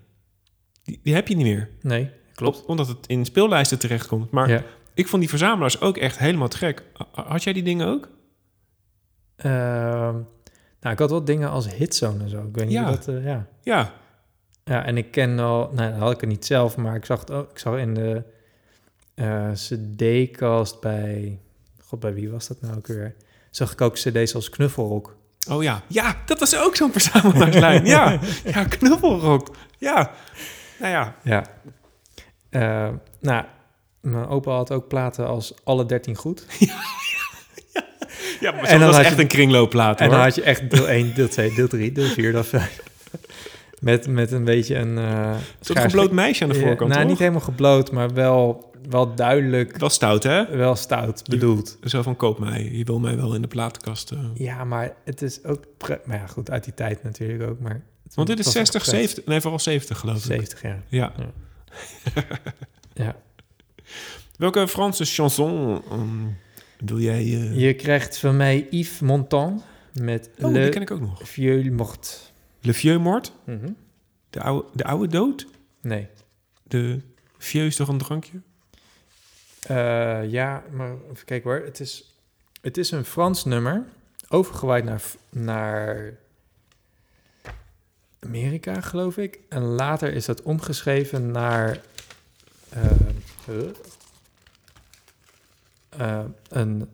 Speaker 1: Die, die heb je niet meer.
Speaker 2: Nee, klopt.
Speaker 1: Omdat het in speellijsten terechtkomt. Maar
Speaker 2: Ja.
Speaker 1: ik vond die verzamelaars ook echt helemaal te gek. Ha- Had jij die dingen ook?
Speaker 2: Ehm, nou, ik had wel dingen als hitzone en zo. Ik weet niet
Speaker 1: Ja.
Speaker 2: hoe dat... eh, ja.
Speaker 1: Ja.
Speaker 2: ja, en ik ken al... Nou, dat had ik het niet zelf, maar ik zag het ook. Ik zag in de eh, cd-cast bij... God, bij wie was dat nou ook weer? Zag ik ook cd's als Knuffelrock.
Speaker 1: Oh ja. Ja, dat was ook zo'n verzamelaarslijn. ja. Ja, knuffelrok. Ja. Nou ja.
Speaker 2: Ja. Eh, nou, mijn opa had ook platen als Alle 13 Goed.
Speaker 1: Ja, maar
Speaker 2: En
Speaker 1: en
Speaker 2: dan
Speaker 1: was echt
Speaker 2: je-
Speaker 1: een kringloopplaat
Speaker 2: En
Speaker 1: hoor.
Speaker 2: dan had je echt deel 1, deel 2, deel 3, deel 4, deel 5. Met, met een beetje een...
Speaker 1: Zo'n
Speaker 2: schaars-
Speaker 1: gebloot meisje aan de
Speaker 2: Ja,
Speaker 1: voorkant,
Speaker 2: Nou,
Speaker 1: toch?
Speaker 2: niet helemaal gebloot, maar wel, wel duidelijk,
Speaker 1: Wel stout, hè?
Speaker 2: wel stout bedoeld.
Speaker 1: Zo van, koop mij. Je wil mij wel in de platenkast. eh.
Speaker 2: Ja, maar het is ook... Maar ja, goed, uit die tijd natuurlijk ook, maar...
Speaker 1: Want dit is
Speaker 2: was echt
Speaker 1: 60,
Speaker 2: pret.
Speaker 1: 70... Nee, vooral 70 geloof ik.
Speaker 2: 70 jaar.
Speaker 1: Ja.
Speaker 2: Ja.
Speaker 1: Welke Franse chanson ehm, wil jij... eh,
Speaker 2: Je krijgt van mij Yves Montand met
Speaker 1: Oh, die ken
Speaker 2: Le
Speaker 1: ik ook nog.
Speaker 2: Vieux Mort.
Speaker 1: Le Vieux Mort?
Speaker 2: Mhm.
Speaker 1: De oude, de oude dood?
Speaker 2: Nee.
Speaker 1: De Vieux is toch een drankje?
Speaker 2: Eh, ja, maar even kijken hoor. Het is, het is een Frans nummer, overgewaaid naar, naar Amerika, geloof ik. En later is dat omgeschreven naar huh? Eh, een.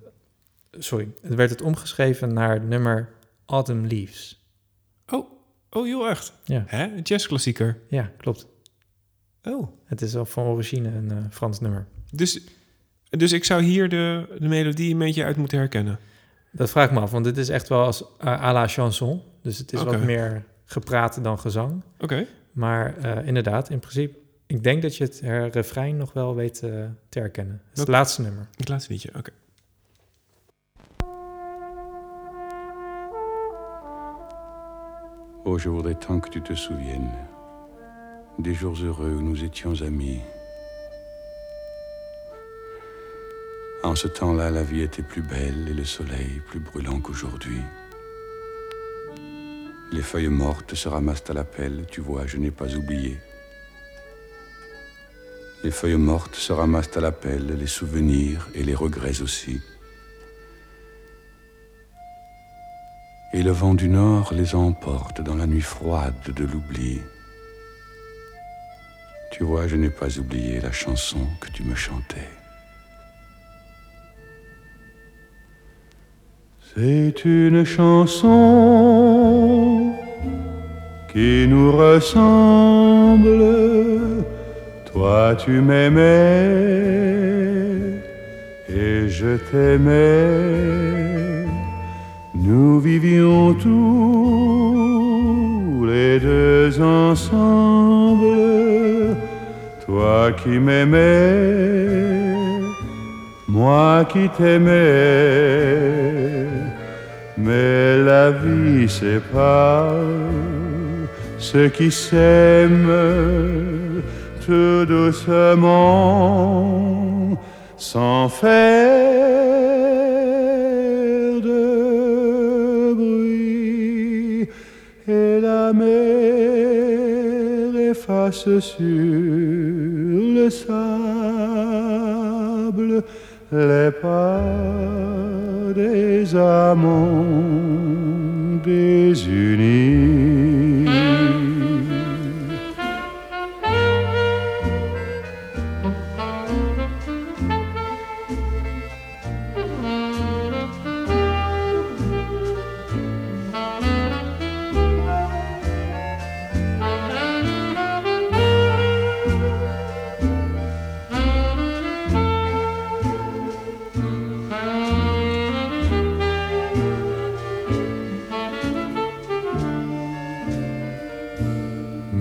Speaker 2: Sorry, werd het omgeschreven naar het nummer Autumn Leaves.
Speaker 1: Oh, oh heel echt?
Speaker 2: Ja.
Speaker 1: Hè? Een jazzklassieker.
Speaker 2: Ja, klopt.
Speaker 1: Oh.
Speaker 2: Het is al van origine een eh, Frans nummer.
Speaker 1: Dus, dus ik zou hier de, de melodie een beetje uit moeten herkennen.
Speaker 2: Dat vraag ik me af, want dit is echt wel als uh, à la chanson. Dus het is wat meer gepraat dan gezang.
Speaker 1: Oké.
Speaker 2: Maar eh, inderdaad, in principe, ik denk dat je het refrein nog wel weet eh, te herkennen. Het laatste nummer.
Speaker 1: Het laatste liedje, oké.
Speaker 6: Oh, je voudrais tant que tu te souviennes des jours heureux où nous étions amis. En ce temps-là, la vie était plus belle et le soleil plus brûlant qu'aujourd'hui. Les feuilles mortes se ramassent à la pelle, tu vois, je n'ai pas oublié. Les feuilles mortes se ramassent à la pelle, les souvenirs et les regrets aussi. Et le vent du nord les emporte dans la nuit froide de l'oubli. Tu vois, je n'ai pas oublié la chanson que tu me chantais. C'est une chanson qui nous ressemble. Toi, tu m'aimais et je t'aimais. Nous vivions tous les deux ensemble. Toi qui m'aimais, moi qui t'aimais. Mais la vie sépare ceux qui s'aiment tout doucement, sans faire la mer efface sur le sable les pas des amants désunis.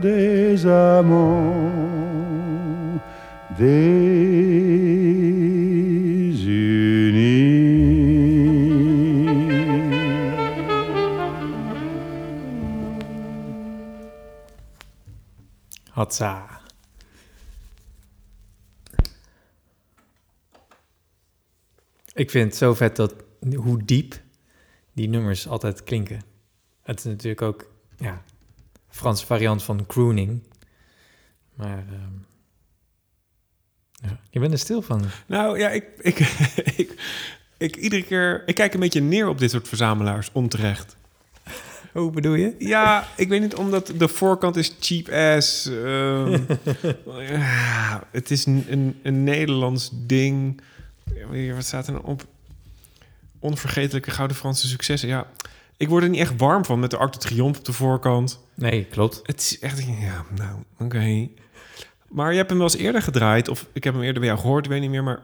Speaker 6: des.
Speaker 2: Hatsa. Ik vind het zo vet dat hoe diep die nummers altijd klinken. Het is natuurlijk ook ja, Franse variant van crooning. Maar ehm, ja, je bent er stil van.
Speaker 1: Nou ja, ik, ik, ik, ik, iedere keer... Ik kijk een beetje neer op dit soort verzamelaars, onterecht.
Speaker 2: Hoe bedoel je?
Speaker 1: Ja, ik weet niet, omdat de voorkant is cheap ass. ehm, ja, het is een, een, een Nederlands ding. Wat staat er nou op? Onvergetelijke gouden Franse successen. Ja, ik word er niet echt warm van met de Arc de Triomphe op de voorkant.
Speaker 2: Nee, klopt.
Speaker 1: Het is echt, ja, nou, oké. Maar je hebt hem wel eens eerder gedraaid, of ik heb hem eerder bij jou gehoord, weet niet meer, maar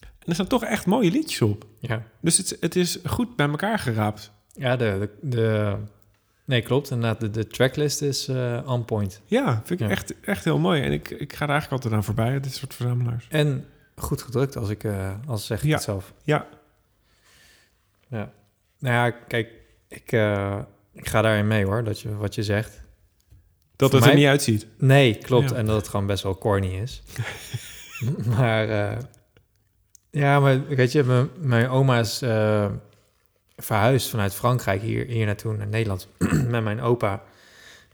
Speaker 1: en er staan toch echt mooie liedjes op.
Speaker 2: Ja,
Speaker 1: Dus het, het is goed bij elkaar geraapt.
Speaker 2: ja de, de, de- Nee, klopt. Inderdaad, de, de tracklist is eh, on point.
Speaker 1: Ja, vind ik
Speaker 2: Ja.
Speaker 1: Echt, echt heel mooi. En ik, ik ga er eigenlijk altijd aan voorbij, dit soort verzamelaars.
Speaker 2: En goed gedrukt, als ik eh, als zeg ik
Speaker 1: Ja.
Speaker 2: het zelf.
Speaker 1: Ja,
Speaker 2: Ja. Nou ja, kijk, ik, eh, ik ga daarin mee hoor, dat je, wat je zegt.
Speaker 1: dat
Speaker 2: Voor
Speaker 1: het er niet uitziet.
Speaker 2: Nee, klopt.
Speaker 1: Ja.
Speaker 2: En dat het gewoon best wel corny is. maar eh, ja, maar weet je, mijn, mijn oma is eh, verhuisd vanuit Frankrijk hier, hier naartoe naar Nederland met mijn opa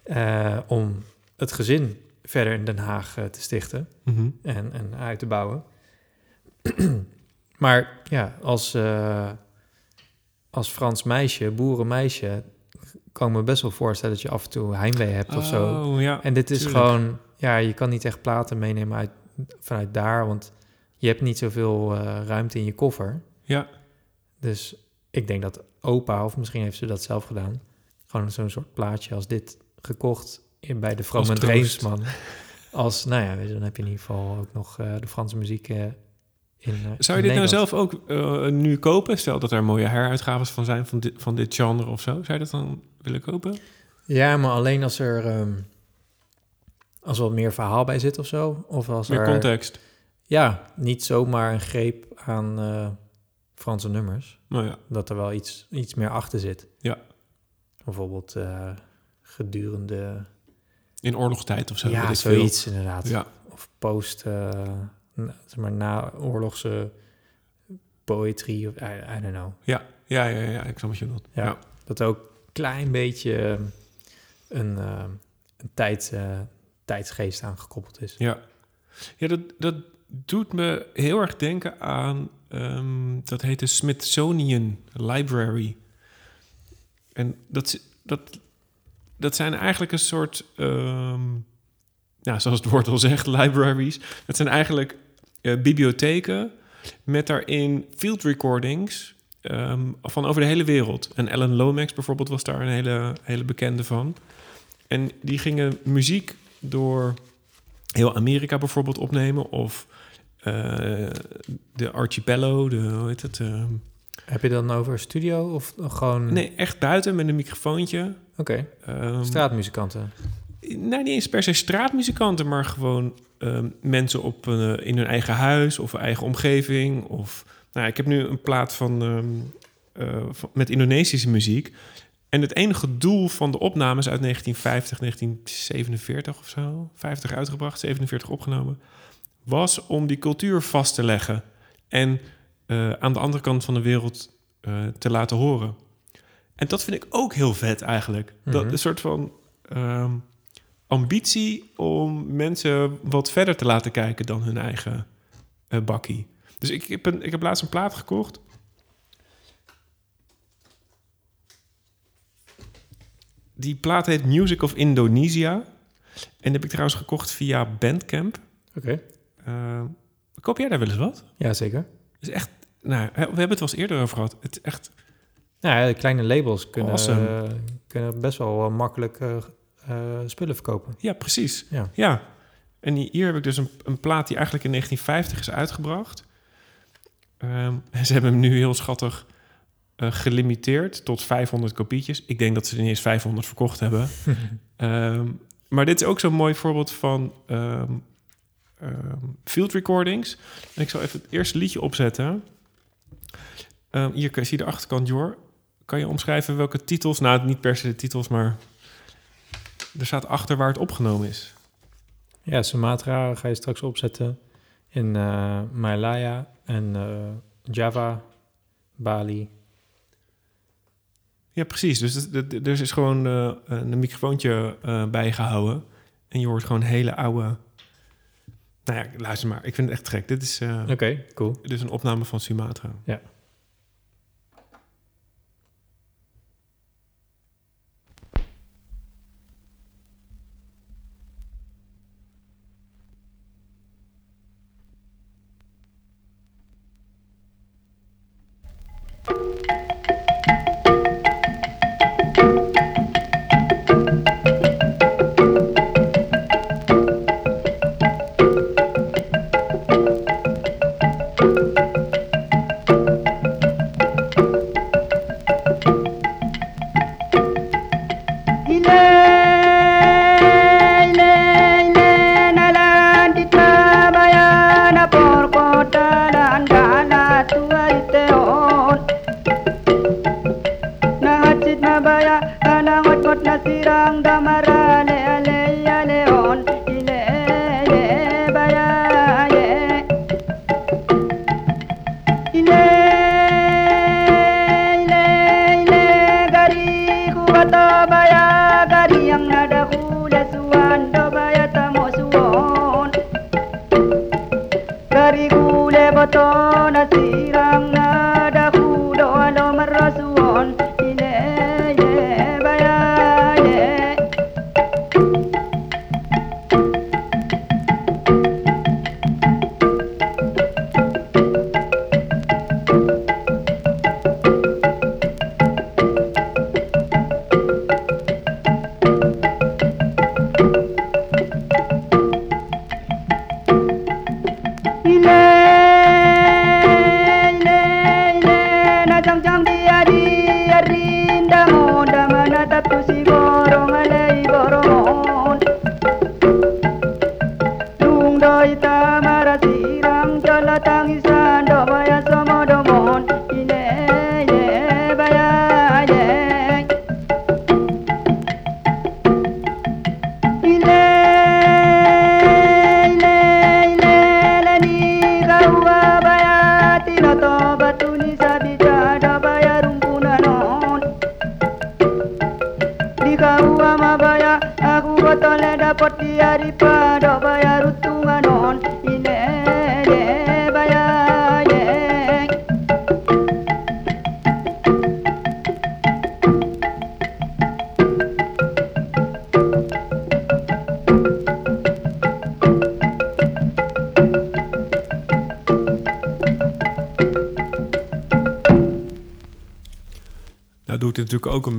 Speaker 2: eh, om het gezin verder in Den Haag te stichten
Speaker 1: Mhm.
Speaker 2: en, en uit te bouwen. maar ja, als, als Frans meisje, boerenmeisje, kan ik me best wel voorstellen dat je af en toe heimwee hebt of zo.
Speaker 1: Oh, ja.
Speaker 2: En dit is
Speaker 1: tuurlijk.
Speaker 2: gewoon, ja, je kan niet echt platen meenemen uit, vanuit daar, want je hebt niet zoveel eh, ruimte in je koffer.
Speaker 1: Ja,
Speaker 2: Dus ik denk dat opa, of misschien heeft ze dat zelf gedaan, gewoon zo'n soort plaatje als dit gekocht in, bij de
Speaker 1: troost.
Speaker 2: Dreemsman. Als, nou ja, weet je, dan heb je in ieder geval ook nog eh, de Franse muziek eh, in
Speaker 1: Zou je
Speaker 2: in
Speaker 1: dit nou zelf ook nu kopen? Stel dat er mooie heruitgaves van zijn van dit, van dit genre of zo. Zou je dat dan willen kopen?
Speaker 2: Ja, maar alleen als er, ehm, als er wat meer verhaal bij zit of zo. Of als
Speaker 1: Meer
Speaker 2: er,
Speaker 1: context.
Speaker 2: Ja, niet zomaar een greep aan eh, Franse nummers.
Speaker 1: Nou ja,
Speaker 2: Dat er wel iets, iets meer achter zit.
Speaker 1: Ja.
Speaker 2: Bijvoorbeeld eh, gedurende...
Speaker 1: in oorlogstijd of zo.
Speaker 2: ja, zoiets inderdaad.
Speaker 1: Ja,
Speaker 2: Of post, eh, na- zeg maar, na-oorlogse poëtrie. Of, I, I don't know.
Speaker 1: ja, ja, ja, ja, ik snap wat je bedoelt.
Speaker 2: Ja.
Speaker 1: Ja.
Speaker 2: Dat ook klein beetje eh, een, eh, een tijd, eh, tijdsgeest aangekoppeld is.
Speaker 1: Ja, ja dat, dat doet me heel erg denken aan... ehm, dat heet de Smithsonian Library. En dat, dat, dat zijn eigenlijk een soort... ehm, ja, zoals het woord al zegt, libraries. Dat zijn eigenlijk bibliotheken met daarin field recordings... ehm, van over de hele wereld. En Alan Lomax bijvoorbeeld was daar een hele, hele bekende van. En die gingen muziek door heel Amerika bijvoorbeeld opnemen. Of eh, de Archipelago, de, hoe heet het? eh,
Speaker 2: Heb je dan over studio of gewoon...
Speaker 1: nee, echt buiten met een microfoontje.
Speaker 2: Oké,
Speaker 1: Ehm,
Speaker 2: straatmuzikanten.
Speaker 1: nou, niet eens per se straatmuzikanten, maar gewoon ehm, mensen op, een, eh, in hun eigen huis of eigen omgeving. Of, nou, ik heb nu een plaat van, ehm, eh, van- met Indonesische muziek. En het enige doel van de opnames uit 1950, 1947 of zo, 50 uitgebracht, 47 opgenomen, was om die cultuur vast te leggen en eh, aan de andere kant van de wereld eh, te laten horen. En dat vind ik ook heel vet eigenlijk. Dat
Speaker 2: Mhm.
Speaker 1: een soort van ehm, ambitie om mensen wat verder te laten kijken dan hun eigen eh, bakkie. Dus ik heb, een, ik heb laatst een plaat gekocht. Die plaat heet Music of Indonesia. En die heb ik trouwens gekocht via Bandcamp.
Speaker 2: Oké.
Speaker 1: Eh, koop jij daar wel eens wat?
Speaker 2: Ja, zeker.
Speaker 1: Is echt... Nou, we hebben het wel eens eerder over gehad. Het is echt...
Speaker 2: Nou ja, kleine labels kunnen,
Speaker 1: Awesome.
Speaker 2: kunnen best wel eh, makkelijk eh, spullen verkopen.
Speaker 1: Ja, precies.
Speaker 2: Ja.
Speaker 1: Ja. En hier- hier heb ik dus een, een plaat die eigenlijk in 1950 is uitgebracht. En ze hebben hem nu heel schattig eh, gelimiteerd tot 500 kopietjes. Ik denk dat ze er niet eens 500 verkocht hebben. Ehm, maar dit is ook zo'n mooi voorbeeld van ehm, field recordings. En ik zal even het eerste liedje opzetten. Hier zie je de achterkant, Jor. Kan je omschrijven welke titels... Nou, niet per se de titels, maar... Er staat achter waar het opgenomen is.
Speaker 2: Ja, Sumatra ga je straks opzetten in eh Malaya en eh, Java, Bali.
Speaker 1: Ja, precies. Dus er is gewoon eh, een microfoontje eh bijgehouden. En je hoort gewoon hele oude... Nou ja, luister maar. Ik vind het echt gek. Dit is,
Speaker 2: Oké, cool.
Speaker 1: dit is een opname van Sumatra.
Speaker 2: Ja.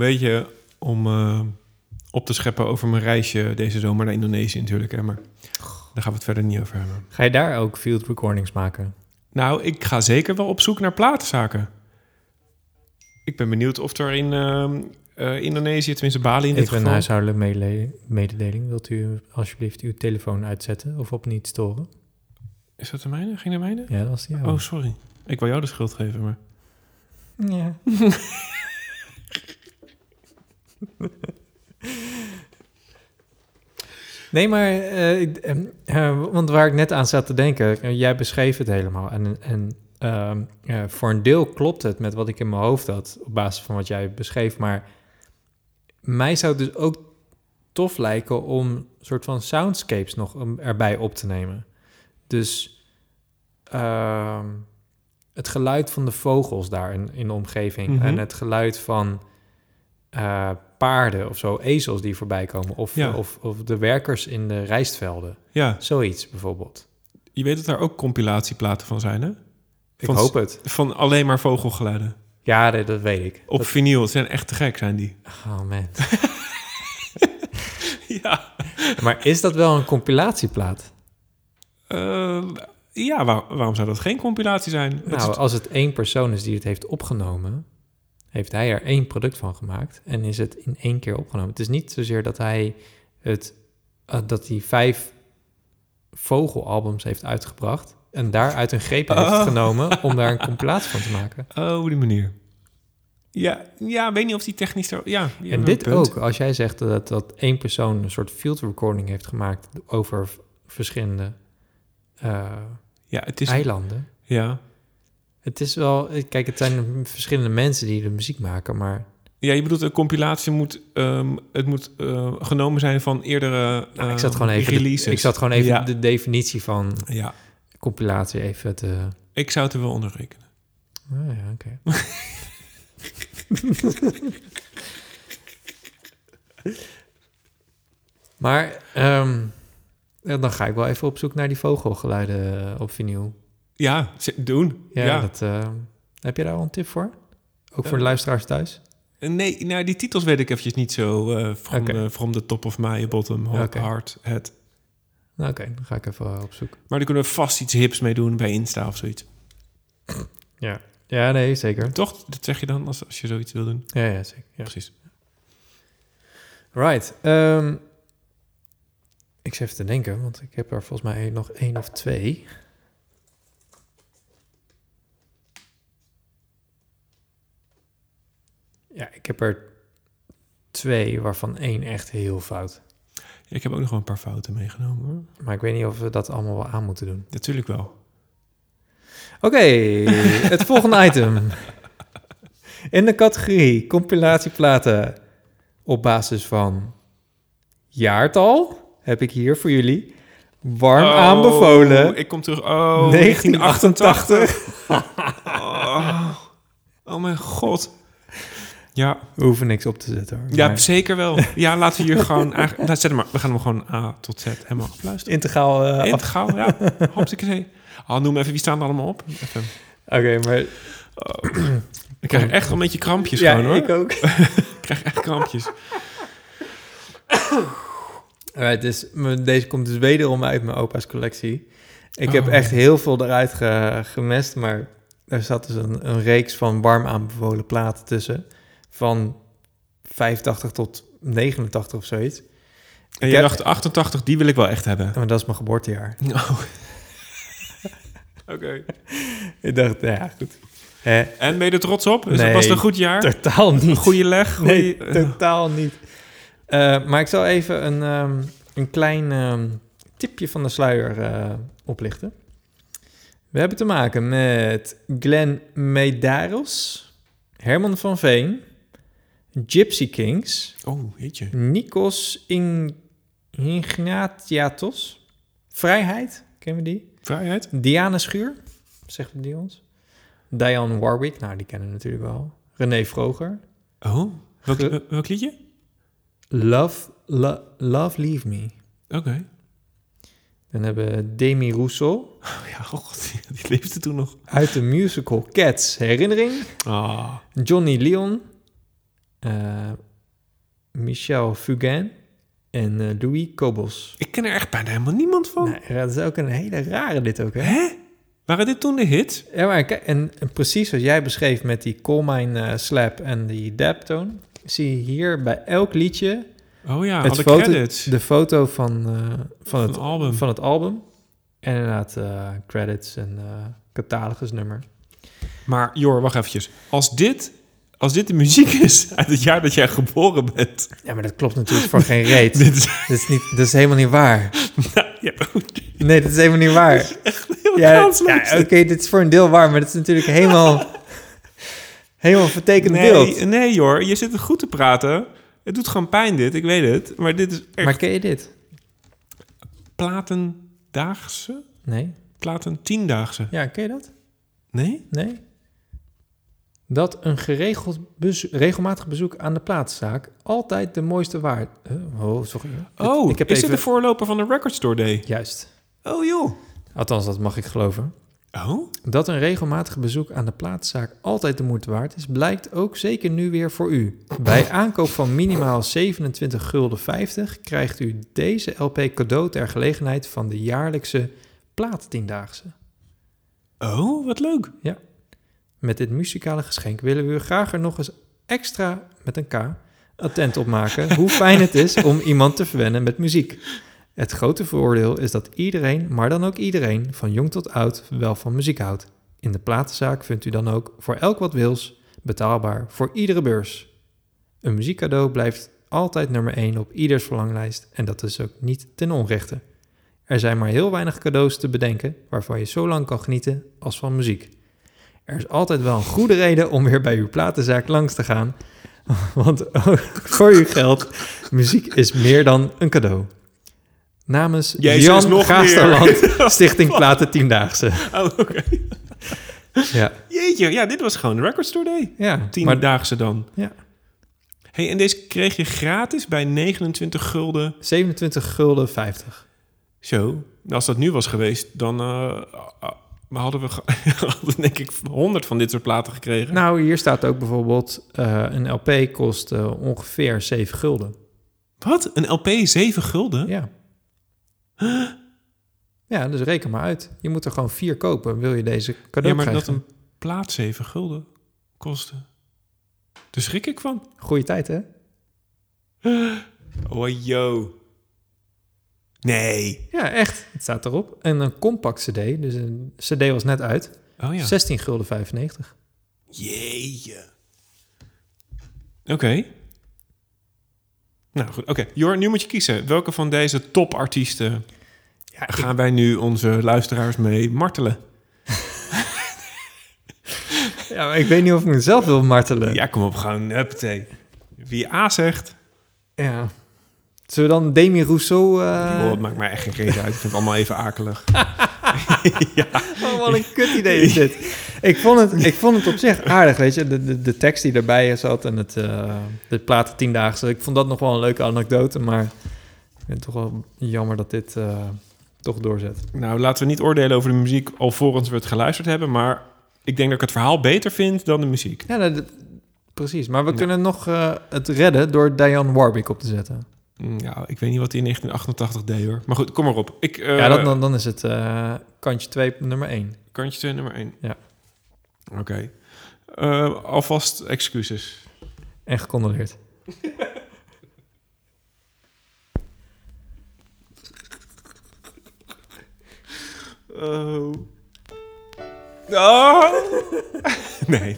Speaker 1: Beetje om eh, op te scheppen over mijn reisje deze zomer naar Indonesië natuurlijk. Hè, maar daar gaan we het verder niet over hebben.
Speaker 2: Ga je daar ook field recordings maken?
Speaker 1: Nou, ik ga zeker wel op zoek naar platenzaken. Ik ben benieuwd of er in ehm, eh, Indonesië, tenminste Bali in dit
Speaker 2: Even een huishoudelijke mededeling. Wilt u alsjeblieft uw telefoon uitzetten of op niet storen?
Speaker 1: Is dat de mijne? Ging de mijne?
Speaker 2: Ja, dat was die.
Speaker 1: Oh, sorry. Ik wil jou de schuld geven, maar...
Speaker 2: Ja. nee, maar eh, ik- ehm, eh, want waar ik net aan zat te denken, eh, jij beschreef het helemaal. En, en ehm, eh, voor een deel klopt het met wat ik in mijn hoofd had, op basis van wat jij beschreef. Maar mij zou het dus ook tof lijken om een soort van soundscapes nog erbij op te nemen. Dus ehm, het geluid van de vogels daar in, in de omgeving.
Speaker 1: Mhm.
Speaker 2: En het geluid van eh, paarden of zo, ezels die voorbij komen. Of,
Speaker 1: Ja.
Speaker 2: of, of de werkers in de rijstvelden.
Speaker 1: Ja,
Speaker 2: Zoiets bijvoorbeeld.
Speaker 1: je weet dat daar ook compilatieplaten van zijn, hè?
Speaker 2: Ik hoop het.
Speaker 1: Van alleen maar vogelgeluiden.
Speaker 2: Ja, dat, dat weet ik.
Speaker 1: Op
Speaker 2: Dat-
Speaker 1: vinyl. Het zijn echt te gek, zijn die.
Speaker 2: oh man.
Speaker 1: ja.
Speaker 2: maar is dat wel een compilatieplaat?
Speaker 1: Eh, ja, waar- waarom zou dat geen compilatie zijn?
Speaker 2: Nou, als het één persoon is die het heeft opgenomen, heeft hij er één product van gemaakt en is het in één keer opgenomen. Het is niet zozeer dat hij het, eh, dat hij vijf vogelalbums heeft uitgebracht en daaruit een greep heeft
Speaker 1: Oh.
Speaker 2: genomen om daar een compilatie van te maken.
Speaker 1: Oh, die manier. Ja, ja, weet niet of die technisch... Zo, ja,
Speaker 2: en dit
Speaker 1: punt.
Speaker 2: ook, als jij zegt dat, dat één persoon een soort field recording heeft gemaakt over verschillende eh,
Speaker 1: Ja, het is...
Speaker 2: eilanden.
Speaker 1: Ja.
Speaker 2: Het is wel, kijk, het zijn verschillende mensen die de muziek maken, maar
Speaker 1: ja, je bedoelt een compilatie moet... ehm, het moet eh, genomen zijn van eerdere
Speaker 2: Nou, ik
Speaker 1: eh,
Speaker 2: zat gewoon even, de,
Speaker 1: releases.
Speaker 2: ik zat gewoon even
Speaker 1: Ja.
Speaker 2: de definitie van
Speaker 1: Ja,
Speaker 2: compilatie even te...
Speaker 1: ik zou het er wel onder rekenen.
Speaker 2: Ah, ja, oké. maar ehm, dan ga ik wel even op zoek naar die vogelgeluiden eh, op vinyl.
Speaker 1: Ja, doen.
Speaker 2: Ja,
Speaker 1: Ja.
Speaker 2: Dat, eh, heb je daar al een tip voor? Ook voor
Speaker 1: Eh,
Speaker 2: de luisteraars thuis?
Speaker 1: Nee, nou, die titels weet ik eventjes niet zo. eh from, eh, the top of my bottom, heart, head.
Speaker 2: Nou, oké, dan ga ik even eh, op zoek.
Speaker 1: Maar daar kunnen we vast iets hips mee doen bij Insta of zoiets.
Speaker 2: Ja, ja nee, zeker.
Speaker 1: Toch? Dat zeg je dan als, als je zoiets wil doen.
Speaker 2: Ja, ja zeker. Ja.
Speaker 1: Precies.
Speaker 2: Right. ehm, ik zit even te denken, want ik heb er volgens mij nog één of twee. Ja, ik heb er twee, waarvan één echt heel fout.
Speaker 1: Ja, ik heb ook nog wel een paar fouten meegenomen hoor.
Speaker 2: Maar ik weet niet of we dat allemaal wel aan moeten doen.
Speaker 1: Natuurlijk wel.
Speaker 2: Oké, het volgende item. In de categorie compilatieplaten op basis van jaartal heb ik hier voor jullie warm
Speaker 1: Oh,
Speaker 2: aanbevolen
Speaker 1: Ik kom terug. Oh,
Speaker 2: 1988.
Speaker 1: oh. oh mijn god. Ja,
Speaker 2: We hoeven niks op te zetten hoor.
Speaker 1: ja
Speaker 2: Maar
Speaker 1: zeker wel. Ja, laten we hier gewoon... Eigenlijk, nou, zet hem maar. We gaan hem gewoon A tot Z helemaal afluisteren.
Speaker 2: integraal af-
Speaker 1: Integraal, ja. Hartstikke Oh, noem even, wie staan er allemaal op?
Speaker 2: Oké, maar
Speaker 1: Ik krijg echt wel een beetje krampjes
Speaker 2: ja,
Speaker 1: gewoon, hoor.
Speaker 2: ik ook.
Speaker 1: Ik krijg echt krampjes.
Speaker 2: Alright, dus deze komt dus wederom uit mijn opa's collectie. Ik heb
Speaker 1: Oh.
Speaker 2: echt heel veel eruit ge- gemest, maar er zat dus een, een reeks van warm aanbevolen platen tussen. Van 85 tot 89 of zoiets.
Speaker 1: En je dacht, 88, die wil ik wel echt hebben.
Speaker 2: Maar dat is mijn geboortejaar.
Speaker 1: Oh. Oké.
Speaker 2: Ik dacht, nou ja, goed.
Speaker 1: En ben je er trots op? Is
Speaker 2: Nee,
Speaker 1: was het een goed jaar?
Speaker 2: totaal niet.
Speaker 1: Goede leg?
Speaker 2: Nee, totaal niet. Eh, maar ik zal even een, ehm, een klein ehm, tipje van de sluier eh, oplichten. We hebben te maken met Glenn Medeiros, Herman van Veen, Gypsy Kings,
Speaker 1: Oh, jeetje.
Speaker 2: Nikos In- Ignatiatos, Vrijheid, kennen we die?
Speaker 1: Vrijheid?
Speaker 2: Diana Schuur, zegt die ons. Diane Warwick, nou die kennen we natuurlijk wel. René Vroger,
Speaker 1: Oh, welk,
Speaker 2: Ge-
Speaker 1: wel- welk liedje?
Speaker 2: Love, Lo- Love Leave Me.
Speaker 1: Oké.
Speaker 2: Dan hebben we Demi Rousseau
Speaker 1: Oh, ja, oh god, die leefde toen nog.
Speaker 2: uit de musical Cats Herinnering.
Speaker 1: Ah.
Speaker 2: Johnny Leon, Michel Fugain en eh, Louis Kobos.
Speaker 1: Ik ken er echt bijna helemaal niemand van.
Speaker 2: Dat is ook een hele rare dit ook, hè?
Speaker 1: Hè? Waren dit toen de hits?
Speaker 2: Ja, maar kijk, en, en precies zoals jij beschreef met die coal mine eh, slap en die dab-tone... zie je hier bij elk liedje
Speaker 1: Oh ja,
Speaker 2: het foto,
Speaker 1: credits.
Speaker 2: de foto van, eh, van,
Speaker 1: Van
Speaker 2: het
Speaker 1: album.
Speaker 2: Van het album. En inderdaad eh, credits en eh catalogusnummer.
Speaker 1: Maar Jor, wacht eventjes. Als dit, als dit de muziek is uit het jaar dat jij geboren bent...
Speaker 2: Ja, maar dat klopt natuurlijk voor geen reet.
Speaker 1: Dit is...
Speaker 2: Niet, dat is helemaal niet waar.
Speaker 1: ja, goed.
Speaker 2: Nee, dat is helemaal niet waar.
Speaker 1: Heel
Speaker 2: Ja, oké, dit is voor een deel waar, maar dat is natuurlijk helemaal, helemaal vertekend
Speaker 1: nee,
Speaker 2: beeld.
Speaker 1: nee Jor, je zit het goed te praten. Het doet gewoon pijn dit, ik weet het. Maar dit is echt
Speaker 2: Maar ken je dit?
Speaker 1: platendaagse?
Speaker 2: Nee.
Speaker 1: Platen tiendaagse?
Speaker 2: Ja, ken je dat?
Speaker 1: Nee?
Speaker 2: Nee. Dat een geregeld bezo- regelmatig bezoek aan de plaatszaak altijd de mooiste waard... Oh, sorry.
Speaker 1: Oh,
Speaker 2: ik heb
Speaker 1: is
Speaker 2: even...
Speaker 1: dit de voorloper van de Record Store Day?
Speaker 2: Juist.
Speaker 1: Oh joh.
Speaker 2: Althans, dat mag ik geloven.
Speaker 1: Oh?
Speaker 2: Dat een regelmatig bezoek aan de plaatszaak altijd de moeite waard is, blijkt ook zeker nu weer voor u. Bij aankoop van minimaal 27 gulden 50 krijgt u deze LP cadeau ter gelegenheid van de jaarlijkse plaattiendaagse.
Speaker 1: Oh, wat leuk.
Speaker 2: Met dit muzikale geschenk willen we u graag er nog eens extra met een K attent op maken hoe fijn het is om iemand te verwennen met muziek. Het grote voordeel is dat iedereen, maar dan ook iedereen, van jong tot oud, wel van muziek houdt. In de platenzaak vindt u dan ook voor elk wat wils, betaalbaar voor iedere beurs. Een muziekcadeau blijft altijd nummer 1 op ieders verlanglijst en dat is ook niet ten onrechte. Er zijn maar heel weinig cadeaus te bedenken waarvan je zo lang kan genieten als van muziek. Er is altijd wel een goede reden om weer bij uw platenzaak langs te gaan. Want voor uw geld, muziek is meer dan een cadeau. Namens
Speaker 1: Jezus,
Speaker 2: Jan
Speaker 1: nog
Speaker 2: Gaasterland, Stichting Platen Tiendaagse.
Speaker 1: Oh, oké.
Speaker 2: Ja,
Speaker 1: Jeetje, ja, dit was gewoon Record Store Day.
Speaker 2: ja
Speaker 1: Tiendaagse dan.
Speaker 2: ja.
Speaker 1: hey, en deze kreeg je gratis bij 29 gulden.
Speaker 2: 27 gulden 50.
Speaker 1: Zo, als dat nu was geweest, dan eh, hadden we hadden denk ik 100 van dit soort platen gekregen.
Speaker 2: Nou, hier staat ook bijvoorbeeld... eh, een LP kost eh, ongeveer 7 gulden.
Speaker 1: Wat? Een LP 7 gulden?
Speaker 2: Ja. Ja, dus reken maar uit. Je moet er gewoon vier kopen, wil je deze cadeau
Speaker 1: Ja, maar
Speaker 2: krijgen.
Speaker 1: dat een plaat 7 gulden kostte. Daar schrik ik van.
Speaker 2: Goeie tijd, hè?
Speaker 1: Oh, yo. Nee.
Speaker 2: Ja, echt. Het staat erop. En een compact cd, dus een cd was net uit.
Speaker 1: Oh ja.
Speaker 2: 16 gulden 95.
Speaker 1: Jeetje. Oké. Nou goed, oké. Jor, nu moet je kiezen. Welke van deze topartiesten
Speaker 2: Ja,
Speaker 1: gaan wij nu onze luisteraars mee martelen?
Speaker 2: ja, maar ik weet niet of ik mezelf wil martelen.
Speaker 1: Ja, kom op, gewoon, huppatee. Wie A zegt,
Speaker 2: Ja. Zullen we dan Demi Rousseau... eh,
Speaker 1: joh, het maakt mij echt geen reet uit. Ik vind het allemaal even akelig.
Speaker 2: Oh, wat een kut idee is dit. Ik vond het, ik vond het op zich aardig, weet je. De, de, de tekst die erbij zat en het, de platen tiendaagse. Ik vond dat nog wel een leuke anekdote, maar ik vind het toch wel jammer dat dit eh, toch doorzet.
Speaker 1: Nou, laten we niet oordelen over de muziek alvorens we het geluisterd hebben. Maar ik denk dat ik het verhaal beter vind dan de muziek.
Speaker 2: Ja, dat- precies. Maar we kunnen nog eh, het redden door Diane Warwick op te zetten.
Speaker 1: Mm, Ja, ik weet niet wat hij in 1988 deed hoor. Maar goed, kom maar op. Ik, eh,
Speaker 2: ja, dat, dan, dan is het eh, kantje 2, nummer 1.
Speaker 1: Kantje 2, nummer 1.
Speaker 2: Ja.
Speaker 1: Oké. Eh, alvast excuses.
Speaker 2: En gecondoleerd.
Speaker 1: Oh. Oh. nee.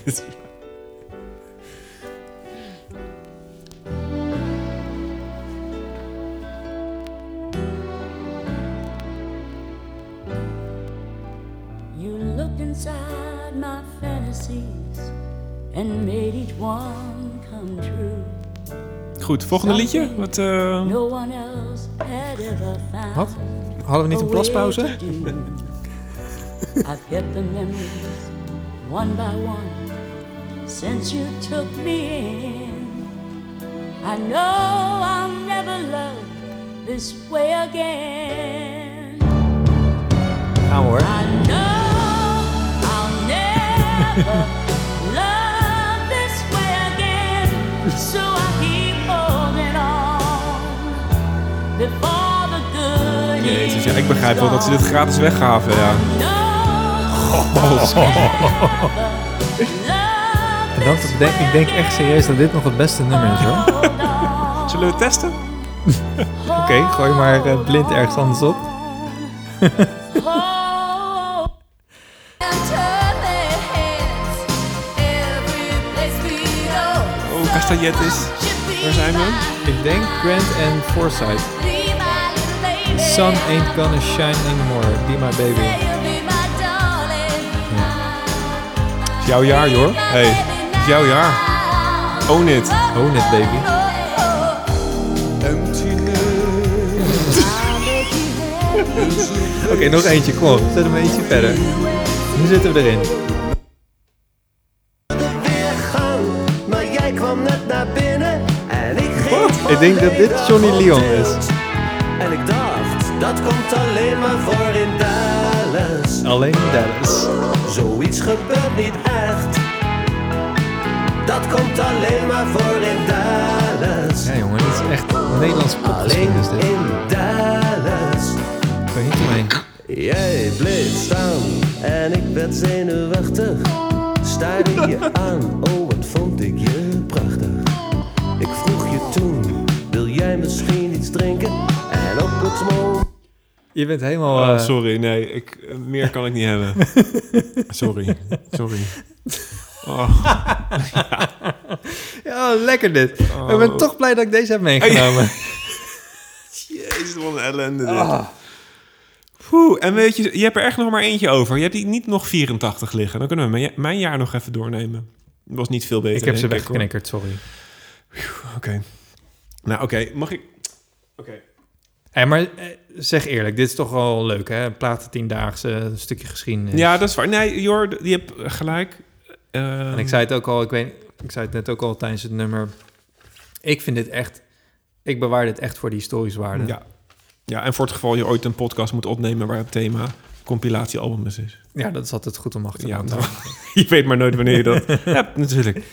Speaker 5: Inside my fantasies and made each one come true.
Speaker 1: Goed, volgende liedje. Wat, eh,
Speaker 5: No one else had ever found.
Speaker 2: Wat? Hadden we niet een plaspauze?
Speaker 5: I've kept the memories one by one since you took me in. I know I'll never love this way again.
Speaker 2: Gaan we hoor.
Speaker 1: Jezus, ja, ik begrijp wel dat ze dit gratis weggaven. Ja.
Speaker 2: En dan denk, ik denk echt serieus dat dit nog het beste nummer is hoor.
Speaker 1: Zullen we het testen?
Speaker 2: Oké, gooi maar eh, blind ergens anders op.
Speaker 1: Oh, Castagnettes. Waar zijn we?
Speaker 2: Ik denk Grant en Forsyth. Sun ain't gonna shine anymore. Be my baby.
Speaker 1: Het is jouw jaar, joh. Hey, het is jouw jaar. Own it.
Speaker 2: Own it, baby. Oké, nog eentje. Kom op. Zet hem eentje verder. Nu zitten we erin. Denk dat dit Johnny Leon is.
Speaker 7: En ik dacht, dat komt alleen maar voor in Dallas.
Speaker 2: Alleen Dallas.
Speaker 7: Zoiets gebeurt niet echt. Dat komt alleen maar voor in Dallas.
Speaker 2: Ja jongen, dit is echt Nederlands
Speaker 7: Alleen
Speaker 2: dit.
Speaker 7: in Dallas.
Speaker 2: Ik weet niet omheen.
Speaker 7: Jij bleef staan en ik werd zenuwachtig. Staarde je aan, oh wat vond ik je prachtig. Misschien iets drinken? En op het moment...
Speaker 2: Je bent helemaal...
Speaker 1: Oh,
Speaker 2: eh,
Speaker 1: sorry, nee. Ik, eh, meer kan ik niet hebben. Sorry, sorry. Oh,
Speaker 2: Ja, lekker dit.
Speaker 1: Oh.
Speaker 2: Ik ben toch blij dat ik deze heb meegenomen.
Speaker 1: jezus, wat een ellende dit.
Speaker 2: Ah.
Speaker 1: Oeh, en weet je, je hebt er echt nog maar eentje over. Je hebt die niet nog 84 liggen. Dan kunnen we mijn, mijn jaar nog even doornemen. Dat was niet veel beter,
Speaker 2: Ik heb ze weggeknikkerd, sorry.
Speaker 1: Oké. Nou, oké. Mag ik... Oké.
Speaker 2: Hey, maar eh, zeg eerlijk, dit is toch wel leuk, hè? Platen tiendaagse, een stukje geschiedenis.
Speaker 1: Ja, dat is waar. Nee, Jor, je hebt gelijk. Ehm,
Speaker 2: En ik zei het ook al, ik weet, ik zei het net ook al tijdens het nummer. Ik vind dit echt, ik bewaar dit echt voor die historische waarde.
Speaker 1: Ja. ja, en voor het geval je ooit een podcast moet opnemen... waar het thema compilatiealbums is.
Speaker 2: Ja, dat is altijd goed om achter te
Speaker 1: Ja, nou, je weet maar nooit wanneer je dat hebt, natuurlijk.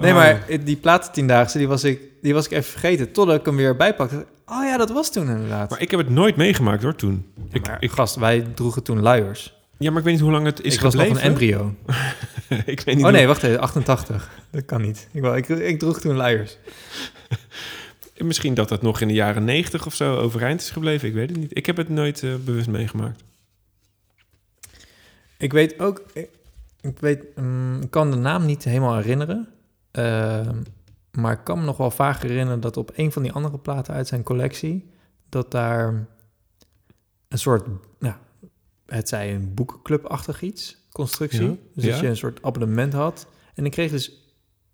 Speaker 2: Nee,
Speaker 1: Oh.
Speaker 2: maar die platen tiendaagse, die was ik, die was ik even vergeten. Totdat ik hem weer bijpakte. Oh ja, dat was toen inderdaad.
Speaker 1: Maar ik heb het nooit meegemaakt hoor, toen. Ik,
Speaker 2: Maar,
Speaker 1: ik,
Speaker 2: gast, wij droegen toen luiers.
Speaker 1: ja, maar ik weet niet hoe lang het is
Speaker 2: ik was nog
Speaker 1: gebleven.
Speaker 2: een embryo.
Speaker 1: ik weet niet
Speaker 2: Oh nee, wacht even, 88. Dat kan niet. Ik, ik, ik droeg toen luiers.
Speaker 1: Misschien dat het nog in de jaren 90 of zo overeind is gebleven. Ik weet het niet. Ik heb het nooit eh, bewust meegemaakt.
Speaker 2: Ik weet ook, ik, ik weet, mm, ik kan de naam niet helemaal herinneren. Ehm, Maar ik kan me nog wel vaag herinneren dat op een van die andere platen uit zijn collectie... dat daar een soort, nou, het zij een boekenclub-achtig iets, constructie.
Speaker 1: Ja,
Speaker 2: Dus
Speaker 1: ja.
Speaker 2: dat je een soort abonnement had. En ik kreeg dus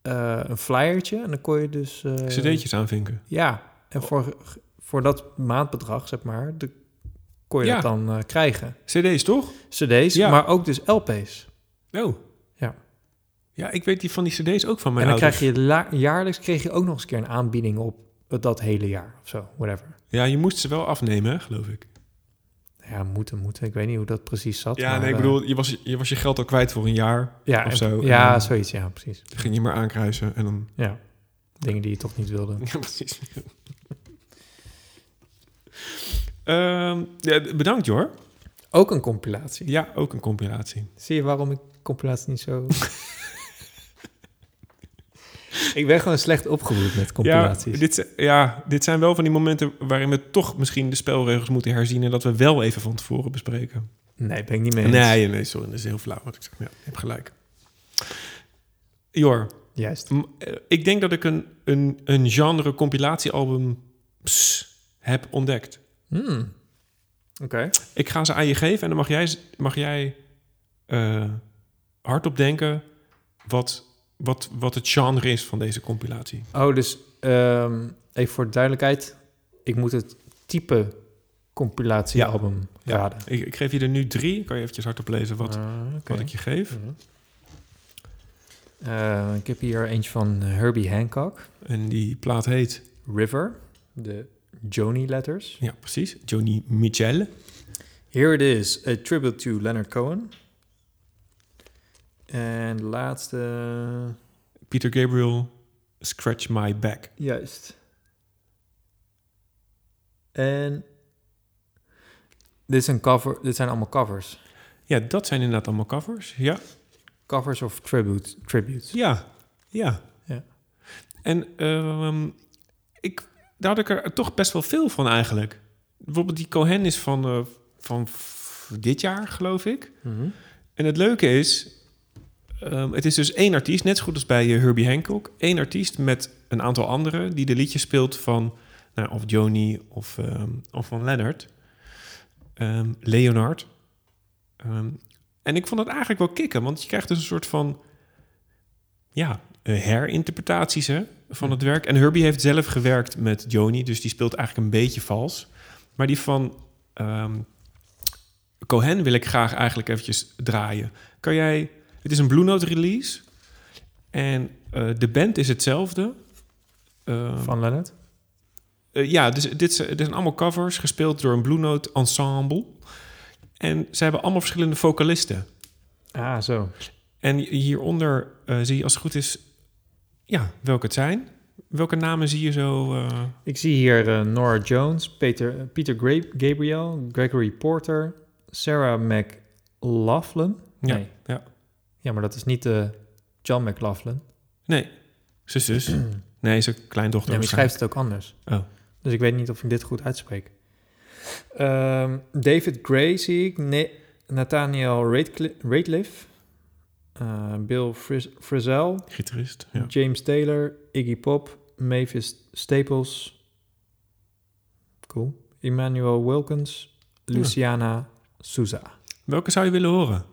Speaker 2: eh, een flyertje en dan kon je dus... eh,
Speaker 1: CD'tjes aanvinken.
Speaker 2: Ja, en voor, voor dat maandbedrag, zeg maar, de, kon je
Speaker 1: Ja.
Speaker 2: dat dan eh, krijgen.
Speaker 1: CD's, toch?
Speaker 2: CD's,
Speaker 1: Ja.
Speaker 2: maar ook dus LP's.
Speaker 1: Oh.
Speaker 2: Ja.
Speaker 1: Ik weet die van die CD's ook van mijn
Speaker 2: en dan
Speaker 1: ouders.
Speaker 2: krijg je la- jaarlijks kreeg je ook nog eens een keer een aanbieding op dat hele jaar of zo, whatever.
Speaker 1: Ja, je moest ze wel afnemen, hè, geloof ik.
Speaker 2: Ja, moeten, moeten. Ik weet niet hoe dat precies zat.
Speaker 1: Ja,
Speaker 2: maar,
Speaker 1: nee, ik
Speaker 2: eh,
Speaker 1: bedoel, je was, je was je geld al kwijt voor een jaar
Speaker 2: ja,
Speaker 1: of
Speaker 2: en-
Speaker 1: zo.
Speaker 2: Ja,
Speaker 1: dan
Speaker 2: zoiets, ja, precies.
Speaker 1: ging je maar aankruisen en dan...
Speaker 2: Ja, dingen die je toch niet wilde.
Speaker 1: Ja, precies. Ehm, ja, bedankt, Jor.
Speaker 2: Ook een compilatie.
Speaker 1: Ja, ook een compilatie.
Speaker 2: Zie je waarom ik compilatie niet zo... ik ben gewoon slecht opgevoed met
Speaker 1: Ja
Speaker 2: compilaties.
Speaker 1: dit, zi- ja, dit zijn wel van die momenten waarin we toch misschien de spelregels moeten herzien... en dat we wel even van tevoren bespreken.
Speaker 2: Nee, ben ik niet mee eens.
Speaker 1: Nee, nee, sorry, dat is heel flauw wat ik zeg. Ja, je hebt gelijk. Jor,
Speaker 2: Juist.
Speaker 1: eh, ik denk dat ik een, een, een genre compilatiealbum heb ontdekt.
Speaker 2: Hmm. Oké.
Speaker 1: Ik ga ze aan je geven en dan mag jij, mag jij eh, hardop denken wat, wat, wat het genre is van deze compilatie.
Speaker 2: Oh, dus ehm, even voor de duidelijkheid. Ik moet het type compilatiealbum
Speaker 1: Ja.
Speaker 2: raden.
Speaker 1: Ik, ik geef je er nu drie. Kan je eventjes hardop lezen wat,
Speaker 2: Ah,
Speaker 1: wat ik je geef?
Speaker 2: Eh, ik heb hier eentje van Herbie Hancock.
Speaker 1: En die plaat heet,
Speaker 2: River. De Joni letters.
Speaker 1: ja precies, Joni Mitchell.
Speaker 2: Here it is. A tribute to Leonard Cohen. En de laatste...
Speaker 1: Peter Gabriel, Scratch My Back.
Speaker 2: Juist. En... Dit, een cover, dit zijn allemaal covers.
Speaker 1: Ja, dat zijn inderdaad allemaal covers. Ja,
Speaker 2: Covers of tribute, tributes.
Speaker 1: ja, ja.
Speaker 2: Ja.
Speaker 1: En ehm, ik, daar had ik er toch best wel veel van eigenlijk. Bijvoorbeeld die Cohen is van, eh, van dit jaar, geloof ik.
Speaker 2: Mhm.
Speaker 1: En het leuke is, ehm, het is dus één artiest, net zo goed als bij eh, Herbie Hancock. Één artiest met een aantal anderen die de liedjes speelt van nou, of Joni of, ehm, of van Leonard. Ehm, Leonard. En ik vond het eigenlijk wel kicken, want je krijgt dus een soort van ja, eh, herinterpretaties hè, van het werk. En Herbie heeft zelf gewerkt met Joni, dus die speelt eigenlijk een beetje vals. Maar die van Cohen wil ik graag eigenlijk eventjes draaien. Kan jij... Het is een Blue Note release. En eh, de band is hetzelfde. Ehm,
Speaker 2: Van Leonard.
Speaker 1: eh, ja, dus dit, dit zijn allemaal covers gespeeld door een Blue Note ensemble. En ze hebben allemaal verschillende vocalisten.
Speaker 2: Ah, zo.
Speaker 1: En hieronder eh, zie je als het goed is... Ja, welke het zijn. Welke namen zie je zo... eh,
Speaker 2: Ik zie hier eh, Nora Jones, Peter, Peter Gra- Gabriel, Gregory Porter, Sarah McLaughlin.
Speaker 1: ja,
Speaker 2: Nee.
Speaker 1: ja.
Speaker 2: Ja, maar dat is niet de John McLaughlin.
Speaker 1: Nee, zijn zus. nee, zijn kleindochter.
Speaker 2: Nee, maar je schrijft het ook anders.
Speaker 1: Oh.
Speaker 2: Dus ik weet niet of ik dit goed uitspreek. Ehm, David Gray zie ik. Ne- Nathaniel Ratcli- Rateliff. eh, Bill Fris- Frisell.
Speaker 1: Gitarist, ja.
Speaker 2: James Taylor. Iggy Pop. Mavis Staples. Cool. Emmanuel Wilkins. Luciana Souza.
Speaker 1: Welke zou je willen horen?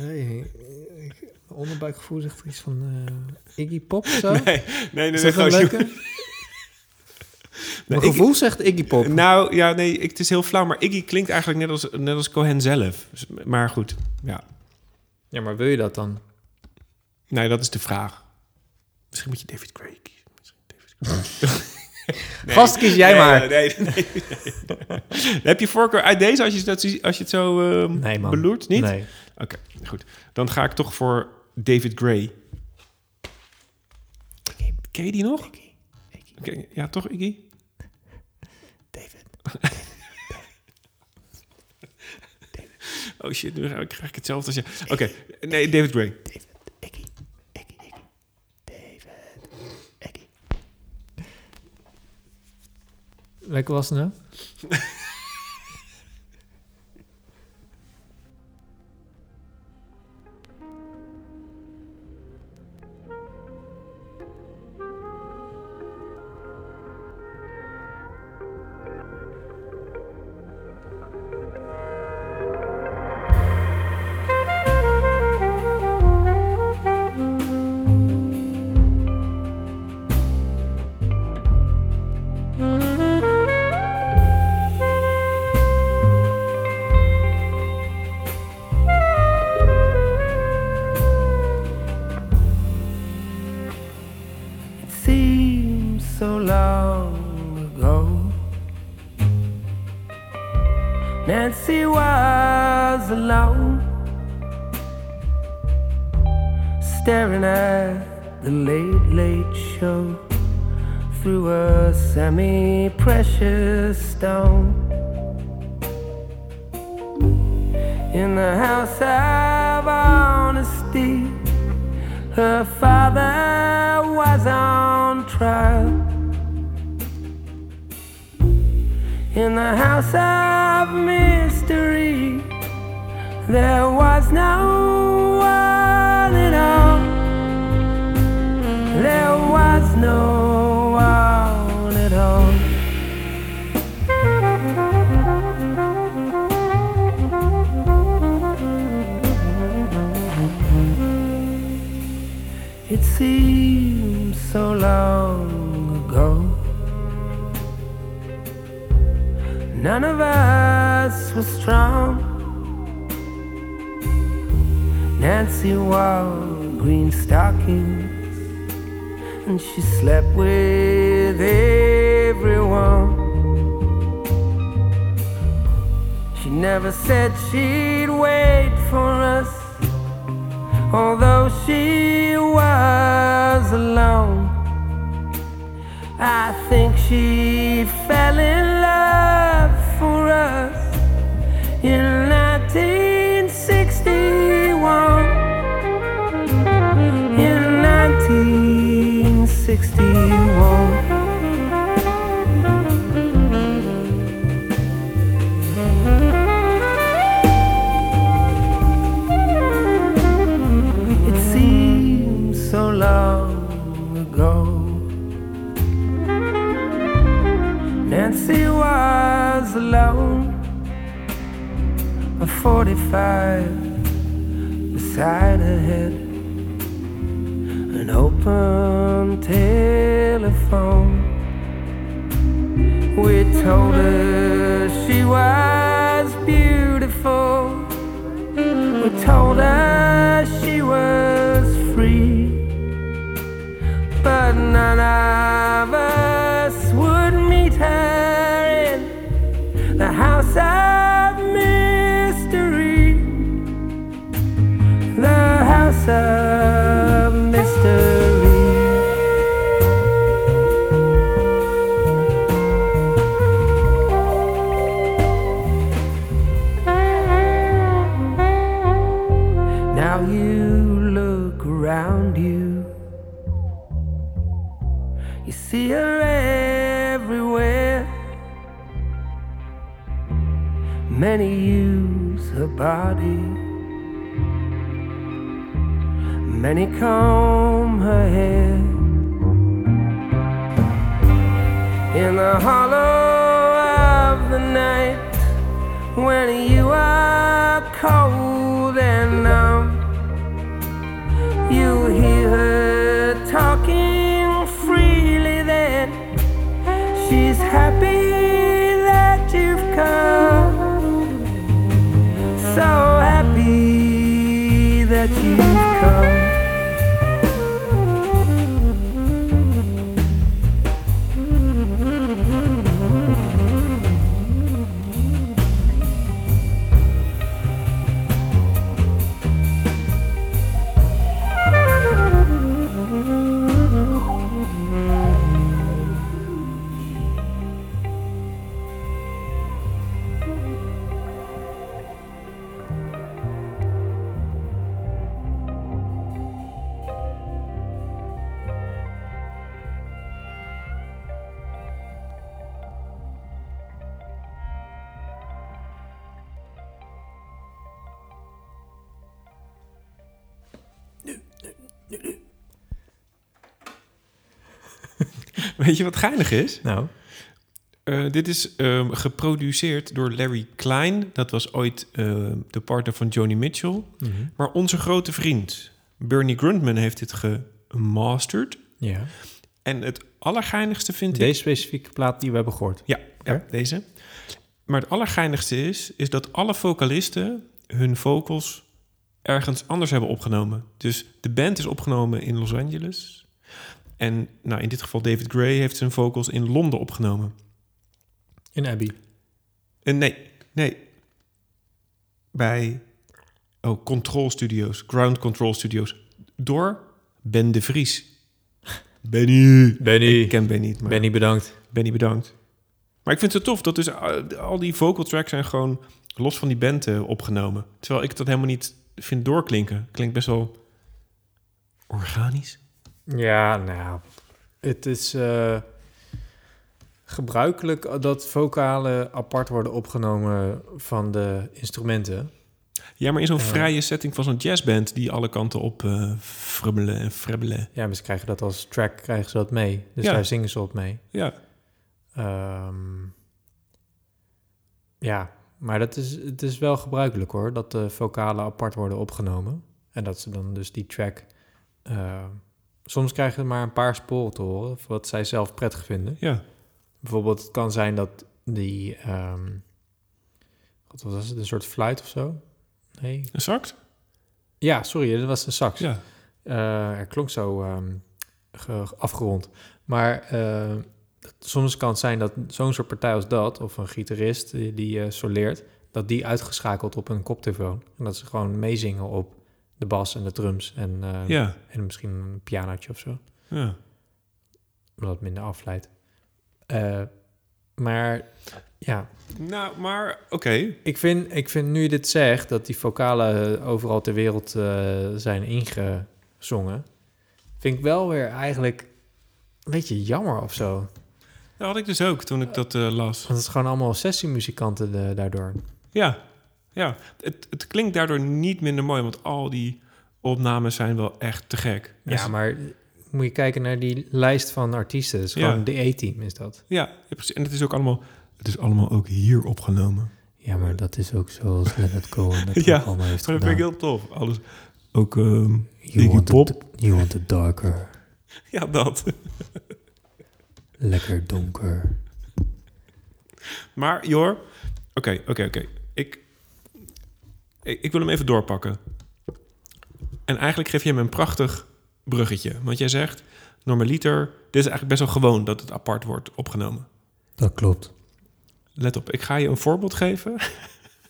Speaker 2: Hey, onderbuikgevoel zegt er iets van eh, Iggy Pop of zo?
Speaker 1: Nee, nee, nee.
Speaker 2: Is
Speaker 1: nee,
Speaker 2: dat een leuke? Mijn gevoel zegt Iggy Pop.
Speaker 1: Nou, ja, nee, ik- het is heel flauw, maar Iggy klinkt eigenlijk net als, net als Cohen zelf. Dus- Maar goed, ja.
Speaker 2: Ja, maar wil je dat dan?
Speaker 1: Nee, dat is de vraag. Misschien moet je David kiezen. Misschien David. Nee.
Speaker 2: Kies jij
Speaker 1: Nee,
Speaker 2: maar.
Speaker 1: Nee, nee, nee, nee. Heb je voorkeur uit deze als je, dat, als je het zo
Speaker 2: Nee, man.
Speaker 1: beloert? Niet?
Speaker 2: Nee.
Speaker 1: Oké, goed. Dan ga ik toch voor David Gray. Ken je die nog? Oké, ja, toch, Iggy?
Speaker 2: David.
Speaker 1: Oh shit, nu krijg ik hetzelfde als je. Oké, nee, David Gray.
Speaker 2: Welke was het nou?
Speaker 3: None of us was strong. Nancy wore green stockings and she slept with everyone. She never said she'd wait for us, although she was alone. I think she fell in in 1961. In 1961. 45 beside her head, an open telephone. We told her she was beautiful. We told her she was free, but none of us would meet her in the house Many use her body. Many comb her hair. In the hollow of the night, when you are cold and numb, you hear her talking freely then. She's happy
Speaker 1: Weet je wat geinig is?
Speaker 2: Nou,
Speaker 1: Eh, dit is ehm, geproduceerd door Larry Klein. Dat was ooit ehm, de partner van Joni Mitchell.
Speaker 2: mhm.
Speaker 1: Maar onze grote vriend Bernie Grundman heeft dit gemasterd.
Speaker 2: ja.
Speaker 1: En het allergeinigste vind ik...
Speaker 2: Deze specifieke plaat die we hebben gehoord.
Speaker 1: Ja, ja, deze. Maar het allergeinigste is, is dat alle vocalisten hun vocals ergens anders hebben opgenomen. Dus de band is opgenomen in Los Angeles. En nou, in dit geval David Gray heeft zijn vocals in Londen opgenomen.
Speaker 2: In Abbey.
Speaker 1: En nee, nee, bij oh, Control Studios, Ground Control Studios, door Ben de Vries. Benny.
Speaker 2: Benny.
Speaker 1: Ik ken Ben niet, maar
Speaker 2: Benny, bedankt.
Speaker 1: Benny bedankt. Maar ik vind het tof dat dus uh, al die vocal tracks zijn gewoon los van die band eh, opgenomen. Terwijl ik dat helemaal niet vind doorklinken. Klinkt best wel organisch.
Speaker 2: Ja, nou, het is eh, gebruikelijk dat vocalen apart worden opgenomen van de instrumenten.
Speaker 1: Ja, maar in zo'n
Speaker 2: Ja.
Speaker 1: vrije setting van zo'n jazzband die alle kanten op eh frubbelen en frebbelen.
Speaker 2: Ja, maar ze krijgen dat als track, krijgen ze dat mee. Dus
Speaker 1: Ja.
Speaker 2: daar zingen ze op mee.
Speaker 1: Ja,
Speaker 2: Ehm, ja, maar dat is, het is wel gebruikelijk hoor, dat de vocalen apart worden opgenomen. En dat ze dan dus die track... soms krijgen ze maar een paar sporen te horen, wat zij zelf prettig vinden.
Speaker 1: ja.
Speaker 2: Bijvoorbeeld, het kan zijn dat die... ehm wat was het, een soort fluit of zo? Nee?
Speaker 1: Een sax?
Speaker 2: Ja, sorry, dat was een sax.
Speaker 1: Ja.
Speaker 2: Er klonk zo ehm, ge- afgerond. Maar eh, soms kan het zijn dat zo'n soort partij als dat, of een gitarist die, die eh, soleert, dat die uitgeschakeld op een koptelefoon. En dat ze gewoon meezingen op de bas en de drums en, eh,
Speaker 1: Ja,
Speaker 2: en misschien een pianootje of zo.
Speaker 1: ja.
Speaker 2: Omdat het minder afleidt. Eh, maar ja,
Speaker 1: Nou, maar oké.
Speaker 2: ik vind, ik vind nu je dit zegt, dat die vocalen overal ter wereld eh, zijn ingezongen, vind ik wel weer eigenlijk een beetje jammer of zo.
Speaker 1: Dat had ik dus ook toen ik dat las.
Speaker 2: Want het is gewoon allemaal sessiemuzikanten eh, daardoor.
Speaker 1: Ja, ja. Het, het klinkt daardoor niet minder mooi, want al die opnames zijn wel echt te gek.
Speaker 2: Ja, maar moet je kijken naar die lijst van artiesten.
Speaker 1: Ja.
Speaker 2: gewoon de A-team is dat.
Speaker 1: Ja, precies. En het is ook allemaal, het is allemaal ook hier opgenomen.
Speaker 2: Ja, maar dat is ook zoals Leonard Cohen dat
Speaker 1: Ja,
Speaker 2: allemaal heeft
Speaker 1: Maar dat vind ik heel tof. Alles. Ook ehm
Speaker 2: You want,
Speaker 1: Pop.
Speaker 2: it, you want it darker,
Speaker 1: Ja, dat.
Speaker 2: lekker donker.
Speaker 1: Maar Jor, oké, oké, oké. Ik, ik, ik wil hem even doorpakken. En eigenlijk geef je hem een prachtig bruggetje. Want jij zegt, normaliter, dit is eigenlijk best wel gewoon dat het apart wordt opgenomen.
Speaker 2: Dat klopt.
Speaker 1: Let op, ik ga je een voorbeeld geven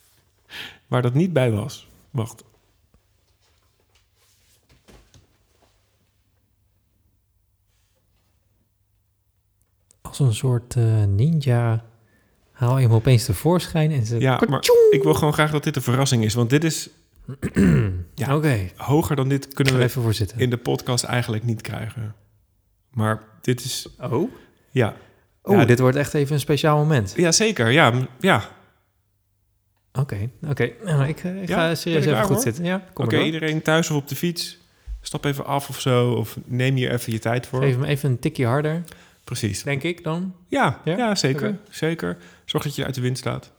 Speaker 1: waar dat niet bij was. Wacht.
Speaker 2: Als een soort eh, ninja haal je hem opeens tevoorschijn en ze...
Speaker 1: Ja, maar ik wil gewoon graag dat dit een verrassing is. Want dit is ja.
Speaker 2: Oké,
Speaker 1: hoger dan dit kunnen we
Speaker 2: even voor zitten.
Speaker 1: in de podcast eigenlijk niet krijgen. Maar dit is,
Speaker 2: Oh?
Speaker 1: ja.
Speaker 2: Oh,
Speaker 1: Ja,
Speaker 2: dit wordt echt even een speciaal moment.
Speaker 1: Ja, zeker. Ja, ja.
Speaker 2: Oké, oké. Nou, ik, eh, ik
Speaker 1: Ja,
Speaker 2: ga serieus
Speaker 1: ik
Speaker 2: even goed
Speaker 1: hoor?
Speaker 2: zitten. Ja,
Speaker 1: Oké, iedereen thuis of op de fiets. Stap even af of zo. Of neem hier even je tijd voor.
Speaker 2: Geef hem even een tikje harder,
Speaker 1: Precies.
Speaker 2: denk ik dan.
Speaker 1: Ja, ja?
Speaker 2: Ja?
Speaker 1: zeker. Zeker. Zorg dat je uit de wind staat.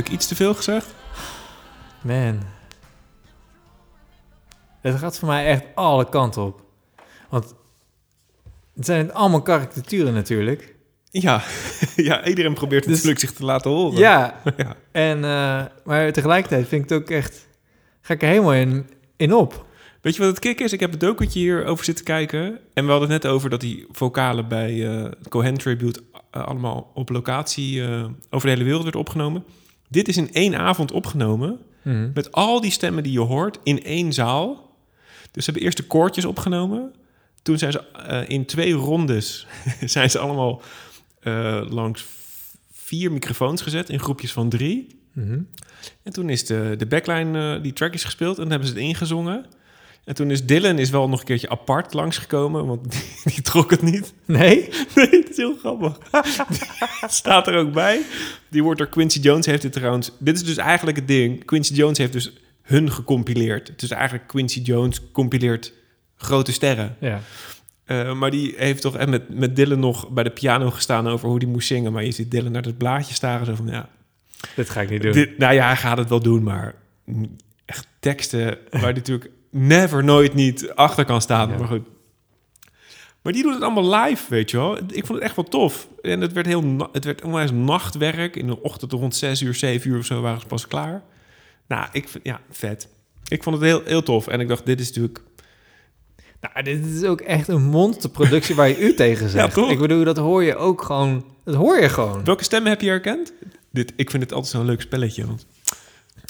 Speaker 1: Ik iets te veel gezegd?
Speaker 2: Man. Het gaat voor mij echt alle kanten op. Want het zijn allemaal karikaturen natuurlijk.
Speaker 1: Ja, ja iedereen probeert
Speaker 2: Dus-
Speaker 1: natuurlijk zich te laten horen.
Speaker 2: Ja,
Speaker 1: ja.
Speaker 2: en, eh, maar tegelijkertijd vind ik het ook echt... Ga ik er helemaal in, in op.
Speaker 1: Weet je wat het kick is? Ik heb een dokentje hier over zitten kijken. En we hadden het net over dat die vocalen bij eh het Cohen Tribute... eh, allemaal op locatie over de hele wereld werd opgenomen. Dit is in één avond opgenomen...
Speaker 2: Mhm.
Speaker 1: met al die stemmen die je hoort in één zaal. Dus ze hebben eerst de koortjes opgenomen. Toen zijn ze eh, in twee rondes... zijn ze allemaal eh, langs vier microfoons gezet... in groepjes van drie...
Speaker 2: Mhm.
Speaker 1: En toen is de, de backline, eh, die track is gespeeld en dan hebben ze het ingezongen. En toen is Dylan is wel nog een keertje apart langsgekomen, want die, die trok het niet.
Speaker 2: Nee?
Speaker 1: Nee, het is heel grappig. Staat er ook bij. Die wordt door Quincy Jones heeft dit trouwens... Dit is dus eigenlijk het ding. Quincy Jones heeft dus hun gecompileerd. Het is eigenlijk Quincy Jones compileert grote sterren.
Speaker 2: Ja.
Speaker 1: Eh, maar die heeft toch en met, met Dylan nog bij de piano gestaan over hoe die moest zingen. Maar je ziet Dylan naar het blaadje staren. Zo van, ja,
Speaker 2: Dit ga ik niet doen.
Speaker 1: dit, nou ja, hij gaat het wel doen, maar echt teksten waar natuurlijk never, nooit niet achter kan staan.
Speaker 2: Ja.
Speaker 1: Maar goed. Maar die doet het allemaal live, weet je wel. Ik vond het echt wel tof. En het werd, heel, het werd onwijs nachtwerk. In de ochtend rond 6 uur, 7 uur of zo waren ze pas klaar. Nou, ik vind, ja, vet. Ik vond het heel, heel tof. En ik dacht, dit is natuurlijk...
Speaker 2: Nou, dit is ook echt een monsterproductie waar je u tegen zegt.
Speaker 1: toch?
Speaker 2: Ik bedoel, dat hoor je ook gewoon... Dat hoor je gewoon.
Speaker 1: Welke stemmen heb je herkend? Dit, ik vind het altijd zo'n leuk spelletje. Want,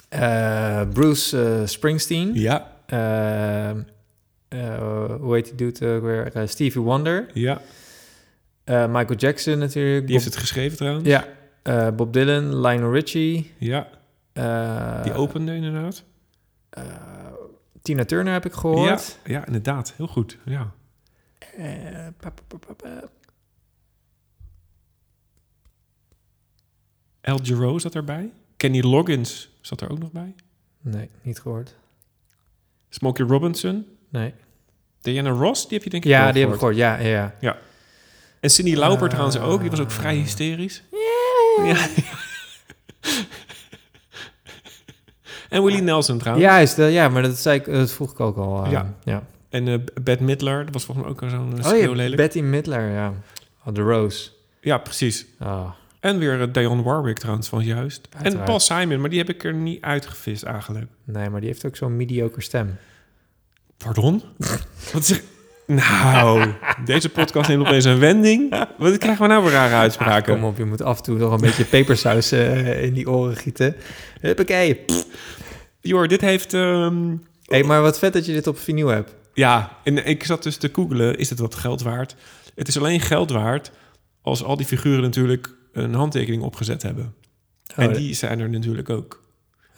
Speaker 2: Eh, Bruce eh, Springsteen.
Speaker 1: ja,
Speaker 2: hoe heet die dude ook weer? Eh, Stevie Wonder.
Speaker 1: ja,
Speaker 2: Eh, Michael Jackson natuurlijk.
Speaker 1: die heeft het geschreven trouwens.
Speaker 2: Ja. Eh, Bob Dylan, Lionel Richie.
Speaker 1: Ja,
Speaker 2: eh,
Speaker 1: die opende inderdaad.
Speaker 2: eh, Tina Turner heb ik gehoord.
Speaker 1: ja, inderdaad. Heel goed. Ja.
Speaker 2: Eh, pa, pa, pa, pa, pa.
Speaker 1: El Giro zat erbij. Kenny Loggins zat er ook nog bij.
Speaker 2: Nee, niet gehoord.
Speaker 1: Smokey Robinson.
Speaker 2: Nee.
Speaker 1: Diana Ross, die heb je denk ik
Speaker 2: Ja, die heb ik
Speaker 1: gehoord.
Speaker 2: gehoord. Ja, ja.
Speaker 1: En Cindy Lauper
Speaker 2: Ah.
Speaker 1: trouwens ook. Die was ook vrij hysterisch. Ja. en Willie Nelson trouwens.
Speaker 2: Juist, eh, ja, maar dat, zei ik, dat vroeg ik ook al. eh,
Speaker 1: Ja.
Speaker 2: ja.
Speaker 1: En eh Bette Midler, dat was volgens mij ook zo'n
Speaker 2: Oh ja,
Speaker 1: lelijk.
Speaker 2: Betty Midler, ja. Oh, The Rose.
Speaker 1: Ja, precies.
Speaker 2: Ah.
Speaker 1: En weer uh, Dionne Warwick trouwans van juist. En. Paul Simon, maar die heb ik er niet uitgevist eigenlijk.
Speaker 2: Nee, maar die heeft ook zo'n mediocre stem.
Speaker 1: Pardon? Wat zeg... Nou, deze podcast neemt opeens een wending. Wat krijgen we nou voor rare uitspraken?
Speaker 2: Kom op, je moet af en toe nog een beetje pepersaus eh, in die oren gieten. Huppakee.
Speaker 1: Jor, dit heeft... ehm,
Speaker 2: hey, maar wat vet dat je dit op vinyl hebt.
Speaker 1: ja, en ik zat dus te googlen, is het wat geld waard? Het is alleen geld waard als al die figuren natuurlijk een handtekening opgezet hebben. en
Speaker 2: Oh,
Speaker 1: die zijn er natuurlijk ook.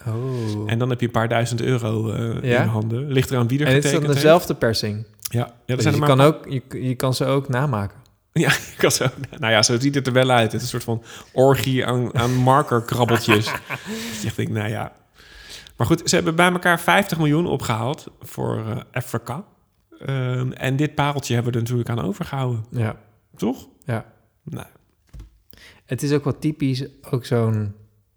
Speaker 2: Oh.
Speaker 1: En dan heb je een paar duizend euro eh,
Speaker 2: Ja?
Speaker 1: in handen. Ligt eraan wie er
Speaker 2: En dit is
Speaker 1: getekend
Speaker 2: dan
Speaker 1: heeft.
Speaker 2: dezelfde persing.
Speaker 1: Ja, ja
Speaker 2: Dus
Speaker 1: zijn
Speaker 2: je,
Speaker 1: maar
Speaker 2: kan ook, je, je kan ze ook namaken.
Speaker 1: Ja, ik had zo, nou ja, zo ziet het er wel uit. Het is een soort van orgie aan, aan markerkrabbeltjes. dus ik denk, nou ja. Maar goed, ze hebben bij elkaar 50 miljoen opgehaald voor eh Afrika. Ehm, en dit pareltje hebben we er natuurlijk aan overgehouden.
Speaker 2: Ja.
Speaker 1: Toch?
Speaker 2: ja.
Speaker 1: Nou,
Speaker 2: Het is ook wel typisch, ook zo'n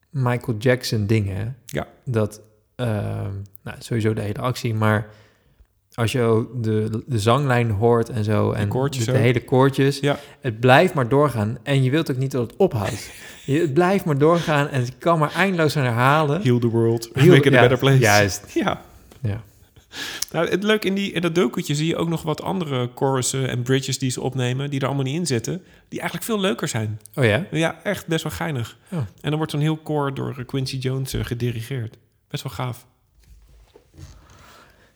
Speaker 2: Michael Jackson ding, hè?
Speaker 1: Ja.
Speaker 2: Dat, ehm, nou, sowieso de hele actie, maar als je ook de, de zanglijn hoort en zo, en de, de hele koortjes,
Speaker 1: Ja.
Speaker 2: het blijft maar doorgaan. En je wilt ook niet dat het ophoudt. je, het blijft maar doorgaan en het kan maar eindeloos aan herhalen.
Speaker 1: heal the world.
Speaker 2: Heal-
Speaker 1: Make it a better place.
Speaker 2: juist.
Speaker 1: Ja. Nou, het leuke in, die, in dat dokentje zie je ook nog wat andere chorussen en bridges die ze opnemen, die er allemaal niet in zitten, die eigenlijk veel leuker zijn.
Speaker 2: Oh ja?
Speaker 1: Ja, echt best wel geinig.
Speaker 2: Oh.
Speaker 1: En dan wordt zo'n heel koor door Quincy Jones eh, gedirigeerd. Best wel gaaf.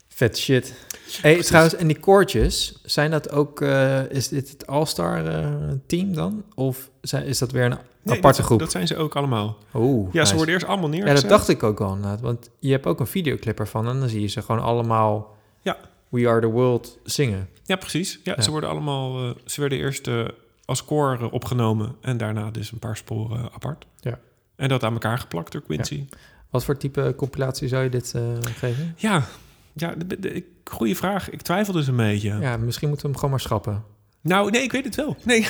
Speaker 2: Vet shit. Hey, trouwens, en die koortjes, zijn dat ook, eh, is dit het All-Star eh, team dan? Of zijn, is dat weer een
Speaker 1: Nee,
Speaker 2: aparte
Speaker 1: dat,
Speaker 2: groep?
Speaker 1: Dat zijn ze ook allemaal.
Speaker 2: Oeh,
Speaker 1: Ja, ze
Speaker 2: nice.
Speaker 1: worden eerst allemaal
Speaker 2: Ja,
Speaker 1: neergezet.
Speaker 2: dat dacht ik ook al inderdaad. Want je hebt ook een videoclip ervan en dan zie je ze gewoon allemaal
Speaker 1: Ja.
Speaker 2: We Are The World zingen.
Speaker 1: Ja, precies. Ja,
Speaker 2: Ja.
Speaker 1: Ze, worden allemaal, eh, ze werden eerst eh, als koor eh, opgenomen en daarna dus een paar sporen apart.
Speaker 2: Ja.
Speaker 1: En dat aan elkaar geplakt door Quincy.
Speaker 2: Wat voor type compilatie zou je dit geven?
Speaker 1: Ja, ja, de- de- goede vraag. Ik twijfel dus een beetje.
Speaker 2: Ja, misschien moeten we hem gewoon maar schrappen.
Speaker 1: Nou, nee, ik weet het wel. Nee.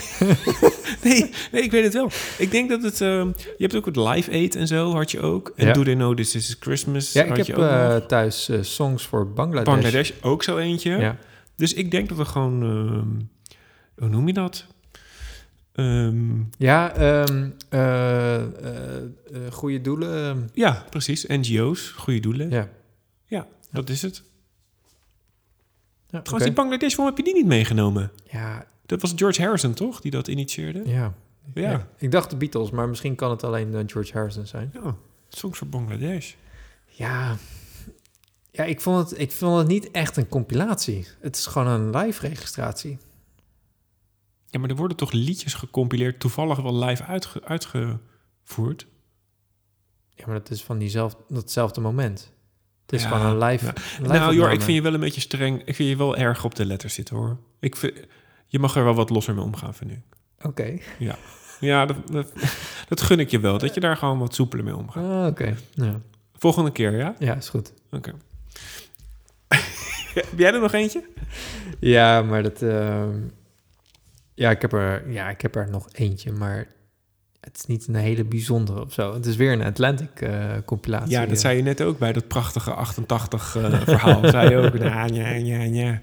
Speaker 1: nee, nee, ik weet het wel. Ik denk dat het... ehm, je hebt ook het Live Aid en zo, had je ook. En
Speaker 2: Ja.
Speaker 1: Do They Know This Is Christmas
Speaker 2: Ja, ik heb
Speaker 1: je ook nog.
Speaker 2: thuis eh, songs voor Bangladesh.
Speaker 1: Bangladesh ook zo eentje.
Speaker 2: Ja.
Speaker 1: Dus ik denk dat we gewoon... ehm, hoe noem je dat? Ehm,
Speaker 2: Ja, eh, goede doelen.
Speaker 1: ja, precies. NGO's, goede doelen.
Speaker 2: ja.
Speaker 1: Ja, dat is het.
Speaker 2: Ja,
Speaker 1: Trouwens, die Bangladesh, waarom heb je die niet meegenomen?
Speaker 2: ja,
Speaker 1: Dat was George Harrison, toch? Die dat initieerde?
Speaker 2: ja.
Speaker 1: Ja.
Speaker 2: Ja. Ik dacht de Beatles, maar misschien kan het alleen eh, George Harrison zijn.
Speaker 1: Ja, Songs voor Bangladesh.
Speaker 2: Ja, ja ik, vond het, ik vond het niet echt een compilatie. Het is gewoon een live registratie.
Speaker 1: Ja, maar er worden toch liedjes gecompileerd, toevallig wel live uitge- uitgevoerd?
Speaker 2: Ja, maar dat is van diezelfde, datzelfde moment. Het is
Speaker 1: Ja,
Speaker 2: gewoon een live,
Speaker 1: ja.
Speaker 2: live
Speaker 1: nou, joh, ik vind je wel een beetje streng. Ik vind je wel erg op de letters zitten, hoor. Ik vind, je mag er wel wat losser mee omgaan, vind ik.
Speaker 2: Oké.
Speaker 1: Ja, dat, dat, dat gun ik je wel. Dat je daar gewoon wat soepeler mee omgaat.
Speaker 2: Ah, Oké. Ja.
Speaker 1: Volgende keer, ja?
Speaker 2: ja, is goed.
Speaker 1: Oké. Heb jij er nog eentje?
Speaker 2: Ja, maar dat... ehm, ja, ik heb er, ja, ik heb er nog eentje, maar het is niet een hele bijzondere of zo. Het is weer een Atlantic eh, compilatie.
Speaker 1: Ja, dat zei je net ook bij dat prachtige 88 eh, verhaal. zei je ook, ja, ja, ja, ja.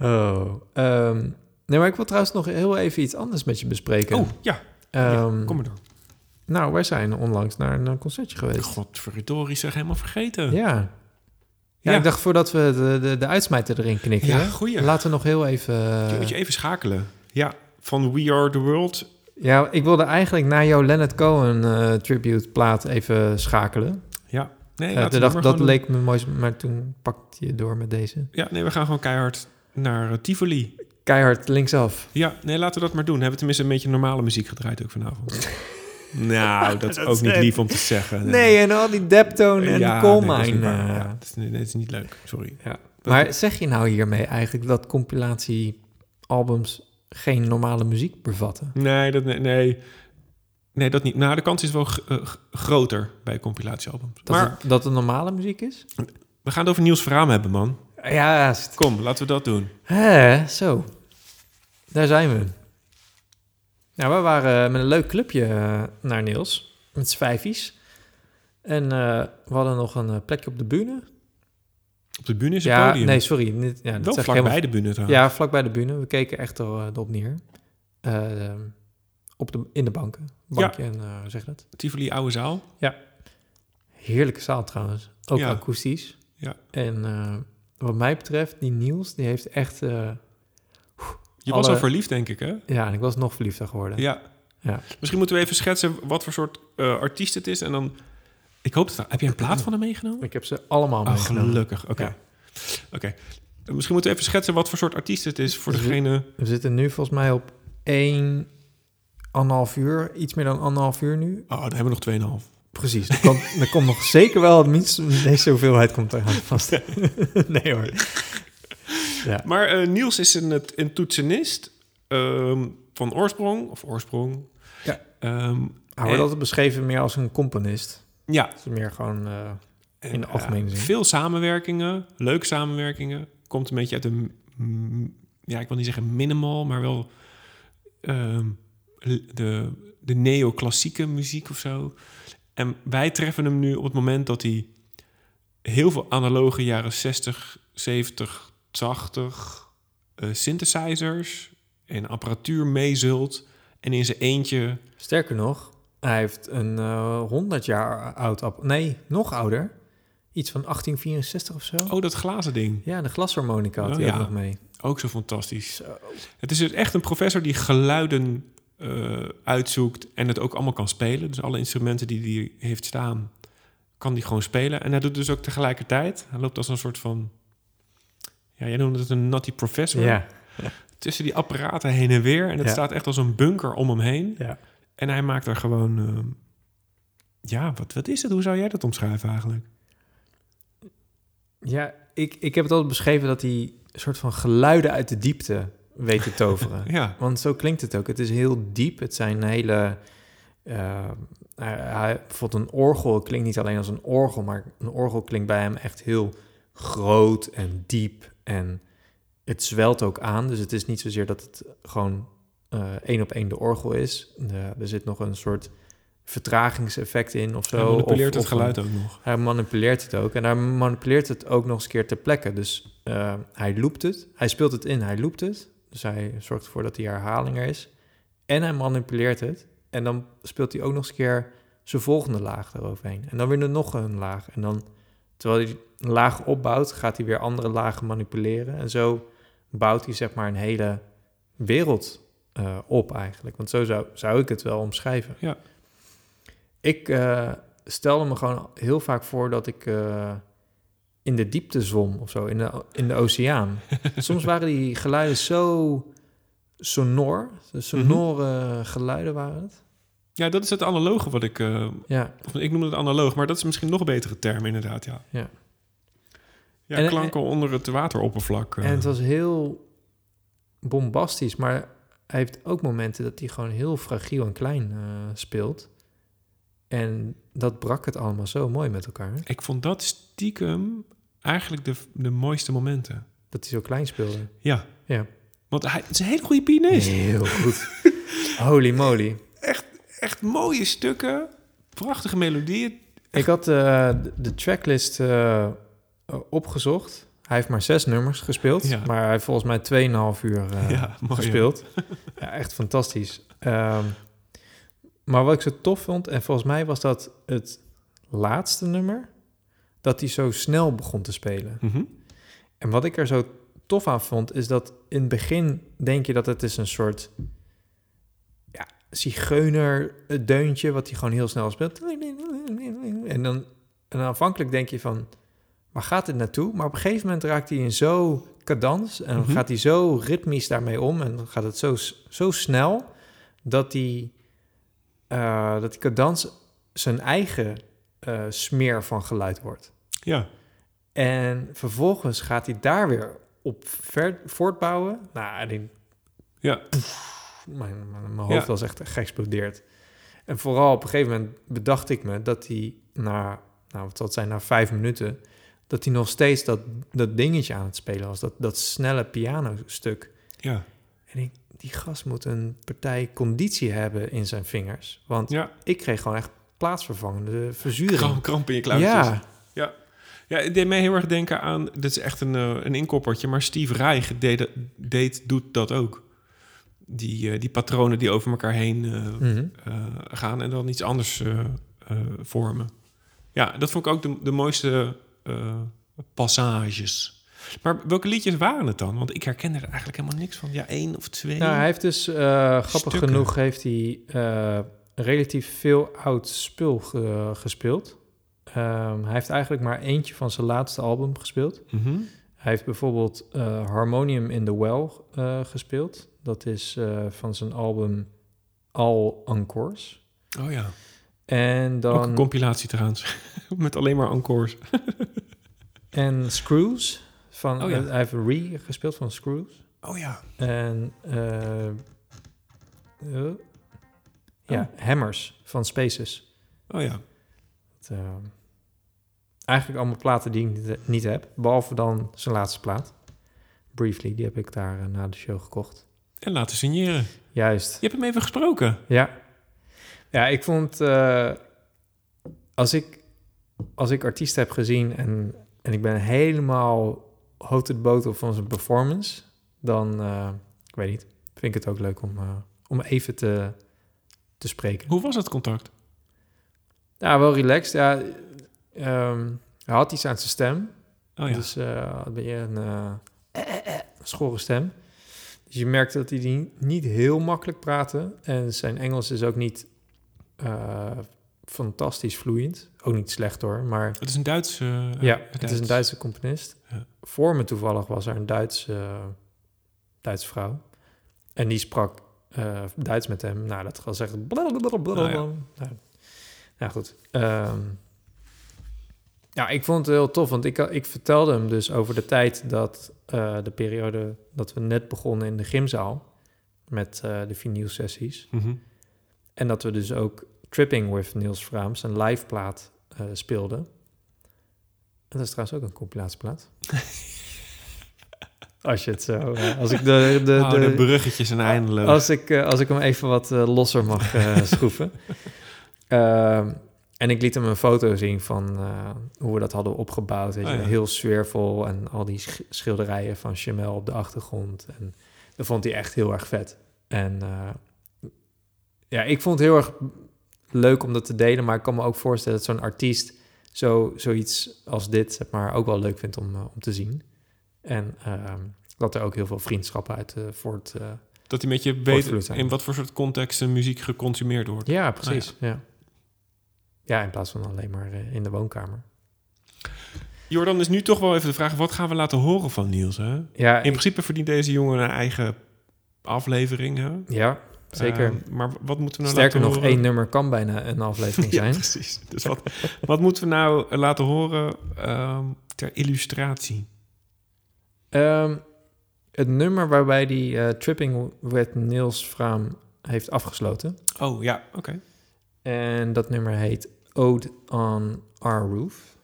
Speaker 2: Oh. ehm, nee, maar ik wil trouwens nog heel even iets anders met je bespreken.
Speaker 1: Oh, ja. ja.
Speaker 2: Ehm,
Speaker 1: Kom maar dan.
Speaker 2: Nou, wij zijn onlangs naar een eh, concertje geweest.
Speaker 1: Godverdorie, zeg helemaal vergeten.
Speaker 2: Ja. Ja,
Speaker 1: Ja.
Speaker 2: ik dacht voordat we de, de, de uitsmijter erin knikken...
Speaker 1: Ja, goeie.
Speaker 2: laten we nog heel even...
Speaker 1: Je moet je even schakelen. Ja, van We Are The World.
Speaker 2: Ja, ik wilde eigenlijk naar jouw Leonard Cohen eh, tribute plaat even schakelen.
Speaker 1: Ja. Nee, maar
Speaker 2: dat leek me mooi, maar toen pakte je door met deze.
Speaker 1: Ja, nee, we gaan gewoon keihard naar eh, Tivoli.
Speaker 2: Keihard linksaf.
Speaker 1: Ja, nee, laten we dat maar doen. Hebben we tenminste een beetje normale muziek gedraaid ook vanavond. nou, dat is ook niet lief om te zeggen.
Speaker 2: Nee, en al die Deptone en
Speaker 1: Ja,
Speaker 2: Coal
Speaker 1: nee, dat. Ja, dat, is, nee, dat is niet leuk. Sorry.
Speaker 2: Ja. Maar zeg je nou hiermee eigenlijk dat compilatiealbums geen normale muziek bevatten?
Speaker 1: Nee, dat, nee, nee. Nee, dat niet. Nou, de kans is wel eh, groter bij compilatiealbums.
Speaker 2: Dat,
Speaker 1: maar
Speaker 2: het, dat het normale muziek is?
Speaker 1: we gaan het over Niels Verhaam hebben, man.
Speaker 2: Ja, st-
Speaker 1: Kom, laten we dat doen.
Speaker 2: Hè, zo. Daar zijn we. Nou, we waren met een leuk clubje eh, naar Niels. Met vijfies. En eh, we hadden nog een plekje op de bühne.
Speaker 1: Op de bühne is het
Speaker 2: Ja,
Speaker 1: podium.
Speaker 2: nee, sorry. Niet, ja, dat
Speaker 1: vlakbij
Speaker 2: helemaal-
Speaker 1: de bühne trouwens.
Speaker 2: Ja, vlakbij de bühne. We keken echt er, eh, erop neer. Eh, op de, in de banken. Bankje en eh, hoe zeg dat?
Speaker 1: Tivoli Oude Zaal.
Speaker 2: Heerlijke zaal trouwens. Ook
Speaker 1: Ja.
Speaker 2: akoestisch.
Speaker 1: Ja.
Speaker 2: En wat mij betreft, die Niels, die heeft echt...
Speaker 1: Je was al verliefd, denk ik, hè?
Speaker 2: ja, en ik was nog verliefder geworden.
Speaker 1: Ja.
Speaker 2: Ja.
Speaker 1: Misschien moeten we even schetsen wat voor soort artiest het is. En dan... Ik hoop dat... Heb je een plaat van hem meegenomen?
Speaker 2: Ik heb ze allemaal
Speaker 1: Oh,
Speaker 2: meegenomen.
Speaker 1: gelukkig. Oké.
Speaker 2: Ja.
Speaker 1: Oké. Misschien moeten we even schetsen wat voor soort artiest het is voor degene...
Speaker 2: We zitten nu volgens mij op één, anderhalf uur. Iets meer dan anderhalf uur nu.
Speaker 1: Oh, dan hebben we nog 2,5.
Speaker 2: Precies. Er komt, er komt nog zeker wel minstens deze hoeveelheid komt er aan vast. nee hoor. Ja.
Speaker 1: Maar eh, Niels is een, een toetsenist ehm, van oorsprong. Of oorsprong.
Speaker 2: Ja.
Speaker 1: Ehm,
Speaker 2: Hij wordt altijd beschreven meer als een componist.
Speaker 1: Ja.
Speaker 2: Het is meer gewoon eh, in de
Speaker 1: eh,
Speaker 2: algemene zin.
Speaker 1: Veel samenwerkingen, leuke samenwerkingen. Komt een beetje uit de, mm, ja, ik wil niet zeggen minimal, maar wel ehm, de, de neoclassieke muziek of zo. En wij treffen hem nu op het moment dat hij heel veel analoge jaren 60, 70, 80 eh, synthesizers en apparatuur meezult. En in zijn eentje
Speaker 2: Sterker nog, hij heeft een eh 100 jaar oud... app- Nee, nog ouder. Iets van 1864 of zo.
Speaker 1: Oh, dat glazen ding.
Speaker 2: Ja, de glasharmonica had
Speaker 1: Oh,
Speaker 2: hij
Speaker 1: ja.
Speaker 2: ook nog mee.
Speaker 1: Ook zo fantastisch. Het is dus echt een professor die geluiden eh, uitzoekt en het ook allemaal kan spelen. Dus alle instrumenten die hij heeft staan, kan hij gewoon spelen. En hij doet dus ook tegelijkertijd. Hij loopt als een soort van, ja, jij noemde het een nutty professor.
Speaker 2: Ja.
Speaker 1: Tussen die apparaten heen en weer. En het
Speaker 2: Ja.
Speaker 1: staat echt als een bunker om hem heen.
Speaker 2: Ja.
Speaker 1: En hij maakt er gewoon, eh, ja, wat, wat is het? Hoe zou jij dat omschrijven eigenlijk?
Speaker 2: Ja, ik, ik heb het altijd beschreven dat hij een soort van geluiden uit de diepte weet te toveren.
Speaker 1: Ja,
Speaker 2: Want zo klinkt het ook. Het is heel diep. Het zijn hele... eh, hij- bijvoorbeeld een orgel klinkt niet alleen als een orgel, maar een orgel klinkt bij hem echt heel groot en diep. En het zwelt ook aan. Dus het is niet zozeer dat het gewoon één op één de orgel is. Eh, er zit nog een soort vertragingseffect in of zo.
Speaker 1: hij manipuleert
Speaker 2: of,
Speaker 1: het geluid
Speaker 2: een-
Speaker 1: ook nog.
Speaker 2: hij manipuleert het ook. En hij manipuleert het ook nog eens een keer ter plekke. Dus eh, hij loopt het. Hij speelt het in, hij loopt het. Dus hij zorgt ervoor dat die herhaling er is. En hij manipuleert het. En dan speelt hij ook nog eens een keer zijn volgende laag eroverheen. En dan weer er nog een laag. En dan, terwijl hij een laag opbouwt, gaat hij weer andere lagen manipuleren. En zo bouwt hij zeg maar een hele wereld eh, op eigenlijk. Want zo zou, zou ik het wel omschrijven.
Speaker 1: Ja.
Speaker 2: Ik eh, stelde me gewoon heel vaak voor dat ik eh, in de diepte zwom of zo, in de, in de oceaan. Soms waren die geluiden zo sonor, de sonore geluiden waren het.
Speaker 1: Ja, dat is het analoge wat ik...
Speaker 2: Ja,
Speaker 1: of ik noem het analoog, maar dat is misschien nog een betere term inderdaad, ja.
Speaker 2: ja.
Speaker 1: Ja,
Speaker 2: En-
Speaker 1: klanken onder het wateroppervlak.
Speaker 2: En het was heel bombastisch, maar hij heeft ook momenten dat hij gewoon heel fragiel en klein eh, speelt. En dat brak het allemaal zo mooi met elkaar.
Speaker 1: Ik vond dat stiekem eigenlijk de, de mooiste momenten.
Speaker 2: Dat hij zo klein speelde.
Speaker 1: Ja.
Speaker 2: Ja.
Speaker 1: Want hij het is een hele goede pianist.
Speaker 2: Heel goed. Holy moly.
Speaker 1: Echt mooie stukken, prachtige melodieën.
Speaker 2: Ik had eh, de- tracklist eh, opgezocht. Hij heeft maar zes nummers gespeeld,
Speaker 1: Ja.
Speaker 2: maar hij heeft volgens mij 2,5 uur eh,
Speaker 1: Ja, mooi,
Speaker 2: gespeeld. Ja, echt fantastisch. Ehm, maar wat ik zo tof vond, en volgens mij was dat het laatste nummer, dat hij zo snel begon te spelen.
Speaker 1: Mhm.
Speaker 2: En wat ik er zo tof aan vond, is dat in het begin denk je dat het is een soort ja, zigeuner deuntje, wat hij gewoon heel snel speelt. En dan en aanvankelijk denk je van, waar gaat dit naartoe? Maar op een gegeven moment raakt hij in zo cadans en
Speaker 1: Mhm.
Speaker 2: gaat hij zo ritmisch daarmee om en dan gaat het zo, zo snel dat die, eh, dat die cadans zijn eigen eh, smeer van geluid wordt.
Speaker 1: Ja.
Speaker 2: En vervolgens gaat hij daar weer op ver, voortbouwen. Nou, die,
Speaker 1: Ja.
Speaker 2: mijn, mijn, mijn hoofd
Speaker 1: Ja.
Speaker 2: was echt geëxplodeerd. En vooral op een gegeven moment bedacht ik me dat hij na, nou wat zijn, na vijf minuten, dat hij nog steeds dat, dat dingetje aan het spelen was. Dat, dat snelle pianostuk.
Speaker 1: Ja.
Speaker 2: En ik, die gast moet een partij conditie hebben in zijn vingers. Want
Speaker 1: Ja.
Speaker 2: ik kreeg gewoon echt plaatsvervangende verzuring.
Speaker 1: Kramp, kramp in je klauwtjes.
Speaker 2: Ja,
Speaker 1: Ja. Ja, het deed mij heel erg denken aan... Dit is echt een, eh, een inkoppertje, maar Steve Reich deed, deed, doet dat ook. Die, eh, die patronen die over elkaar heen eh,
Speaker 2: Mhm.
Speaker 1: gaan en dan iets anders vormen. Ja, dat vond ik ook de, de mooiste passages. Maar welke liedjes waren het dan? Want ik herkende er eigenlijk helemaal niks van. Ja, één of twee.
Speaker 2: Nou, hij heeft dus, eh, grappig
Speaker 1: Stukken.
Speaker 2: genoeg, heeft hij eh, relatief veel oud spul ge- gespeeld. Ehm, hij heeft eigenlijk maar eentje van zijn laatste album gespeeld.
Speaker 1: Mhm.
Speaker 2: Hij heeft bijvoorbeeld eh, Harmonium in the Well eh, gespeeld. Dat is eh, van zijn album All Encores.
Speaker 1: Oh ja.
Speaker 2: En
Speaker 1: Ook
Speaker 2: dan
Speaker 1: een compilatie trouwens. Met alleen maar encores.
Speaker 2: en Screws. Van,
Speaker 1: Oh ja.
Speaker 2: Hij heeft Re gespeeld van Screws.
Speaker 1: Oh ja.
Speaker 2: En eh, eh, ja, Hammers van Spaces.
Speaker 1: Oh ja.
Speaker 2: Eh, eigenlijk allemaal platen die ik niet, niet heb. Behalve dan zijn laatste plaat. Briefly, die heb ik daar eh, na de show gekocht.
Speaker 1: En laten signeren.
Speaker 2: Juist.
Speaker 1: Je hebt hem even gesproken.
Speaker 2: Ja. Ja, ik vond... eh, als, ik, als ik artiesten heb gezien en, en ik ben helemaal hot to the botel van zijn performance... dan, eh, ik weet niet, vind ik het ook leuk om, eh, om even te, te spreken.
Speaker 1: Hoe was het contact?
Speaker 2: Ja, wel relaxed. Ja, ehm, hij had iets aan zijn stem.
Speaker 1: Oh ja.
Speaker 2: Dus eh had je een eh, schorre stem. Dus je merkte dat hij niet heel makkelijk praatte. En zijn Engels is ook niet fantastisch vloeiend. Ook niet slecht hoor, maar...
Speaker 1: Het is een Duits... eh,
Speaker 2: ja, het is een Duitse componist.
Speaker 1: Ja.
Speaker 2: Voor me toevallig was er een Duitse, Duitse vrouw. En die sprak eh, Duits met hem. Nou, dat was echt... blablabla.
Speaker 1: Ah, ja.
Speaker 2: Nou, nou goed. Ehm, ja, ik vond het heel tof, want ik, ik vertelde hem dus over de tijd dat eh, de periode dat we net begonnen in de gymzaal met de vinyl-sessies.
Speaker 1: Mhm.
Speaker 2: En dat we dus ook Tripping with Niels Vraams, een live plaat, eh, speelden. En dat is trouwens ook een compilatieplaat. als je het zo... eh, als ik de... de,
Speaker 1: Oh, de
Speaker 2: de,
Speaker 1: bruggetjes zijn eindeloos.
Speaker 2: als ik, eh, als ik hem even wat losser mag schroeven. Ehm, en ik liet hem een foto zien van hoe we dat hadden opgebouwd. Weet
Speaker 1: Oh,
Speaker 2: je,
Speaker 1: ja.
Speaker 2: Heel sfeervol en al die sch- schilderijen van Chamel op de achtergrond. En dat vond hij echt heel erg vet. En ja, ik vond het heel erg leuk om dat te delen, maar ik kan me ook voorstellen dat zo'n artiest zo, zoiets als dit zeg maar, ook wel leuk vindt om, eh, om te zien. En ehm, dat er ook heel veel vriendschappen uit eh, voort... eh,
Speaker 1: Dat hij met je weet in wat voor soort contexten muziek geconsumeerd wordt.
Speaker 2: ja, precies. ja. Ja. in plaats van alleen maar in de woonkamer.
Speaker 1: Jordan is nu toch wel even de vraag: wat gaan we laten horen van Niels? Hè?
Speaker 2: Ja,
Speaker 1: In
Speaker 2: ik-
Speaker 1: principe verdient deze jongen een eigen aflevering. Hè?
Speaker 2: ja zeker.
Speaker 1: Eh, maar wat moeten we nou
Speaker 2: Sterker nog,
Speaker 1: horen?
Speaker 2: één nummer kan bijna een aflevering
Speaker 1: Ja,
Speaker 2: zijn.
Speaker 1: precies. Dus wat, wat moeten we nou laten horen ehm, ter illustratie?
Speaker 2: Ehm, het nummer waarbij die eh, Tripping with Niels Vraam heeft afgesloten.
Speaker 1: Oh ja, oké.
Speaker 2: En dat nummer heet Ode on Our Roof.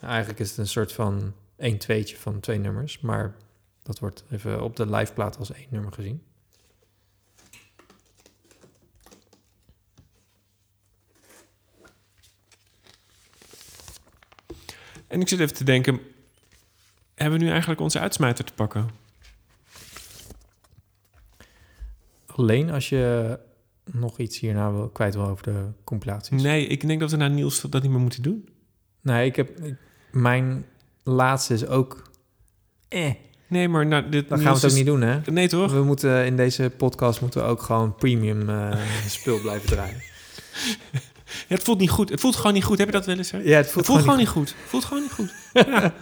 Speaker 2: Eigenlijk is het een soort van één tweetje van twee nummers, maar dat wordt even op de liveplaat als één nummer gezien.
Speaker 1: En ik zit even te denken: hebben we nu eigenlijk onze uitsmijter te pakken?
Speaker 2: Alleen als je nog iets hierna wil, kwijt wil over de compilaties.
Speaker 1: Nee, ik denk dat we naar Niels dat niet meer moeten doen.
Speaker 2: Nee, ik heb... ik- mijn laatste is ook... Eh,
Speaker 1: Nee, maar nou, dit
Speaker 2: dan gaan we het ook niet doen, hè?
Speaker 1: Nee, toch?
Speaker 2: We moeten in deze podcast moeten we ook gewoon premium eh, spul blijven draaien.
Speaker 1: Ja, het voelt niet goed. Het voelt gewoon niet goed. Heb je dat wel eens? Hè?
Speaker 2: Ja, het
Speaker 1: Het
Speaker 2: voelt,
Speaker 1: gewoon niet goed. Het voelt gewoon niet goed. Ja.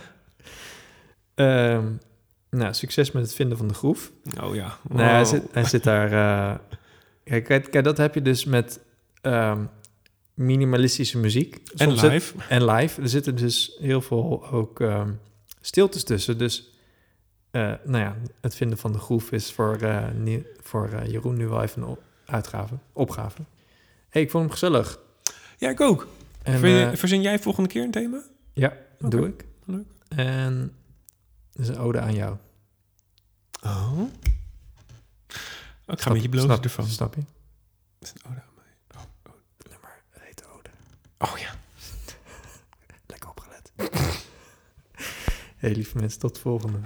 Speaker 2: Ehm, nou, succes met het vinden van de groef.
Speaker 1: Oh ja.
Speaker 2: Nou, hij, zit, hij zit daar... eh, kijk, kijk, kijk, dat heb je dus met ehm, minimalistische muziek.
Speaker 1: En
Speaker 2: Soms
Speaker 1: live.
Speaker 2: en live. Er zitten dus heel veel ook ehm, stiltes tussen. Dus, eh, nou ja, het vinden van de groef is voor, eh, voor Jeroen nu wel even een uitgave, opgave. hey, ik vond hem gezellig.
Speaker 1: Ja, ik ook.
Speaker 2: En,
Speaker 1: Ver-
Speaker 2: eh,
Speaker 1: Verzin jij volgende keer een thema?
Speaker 2: ja,
Speaker 1: Oké,
Speaker 2: doe ik.
Speaker 1: leuk.
Speaker 2: En dat is een ode aan jou.
Speaker 1: Oh. Ik ga
Speaker 2: Snap-
Speaker 1: met je blozen
Speaker 2: snap-
Speaker 1: ervan.
Speaker 2: Snap je?
Speaker 1: Dat is een ode aan mij. Oh, oh.
Speaker 2: Het nummer heet ode.
Speaker 1: Oh ja.
Speaker 2: Lekker opgelet. hey, lieve mensen, tot de volgende.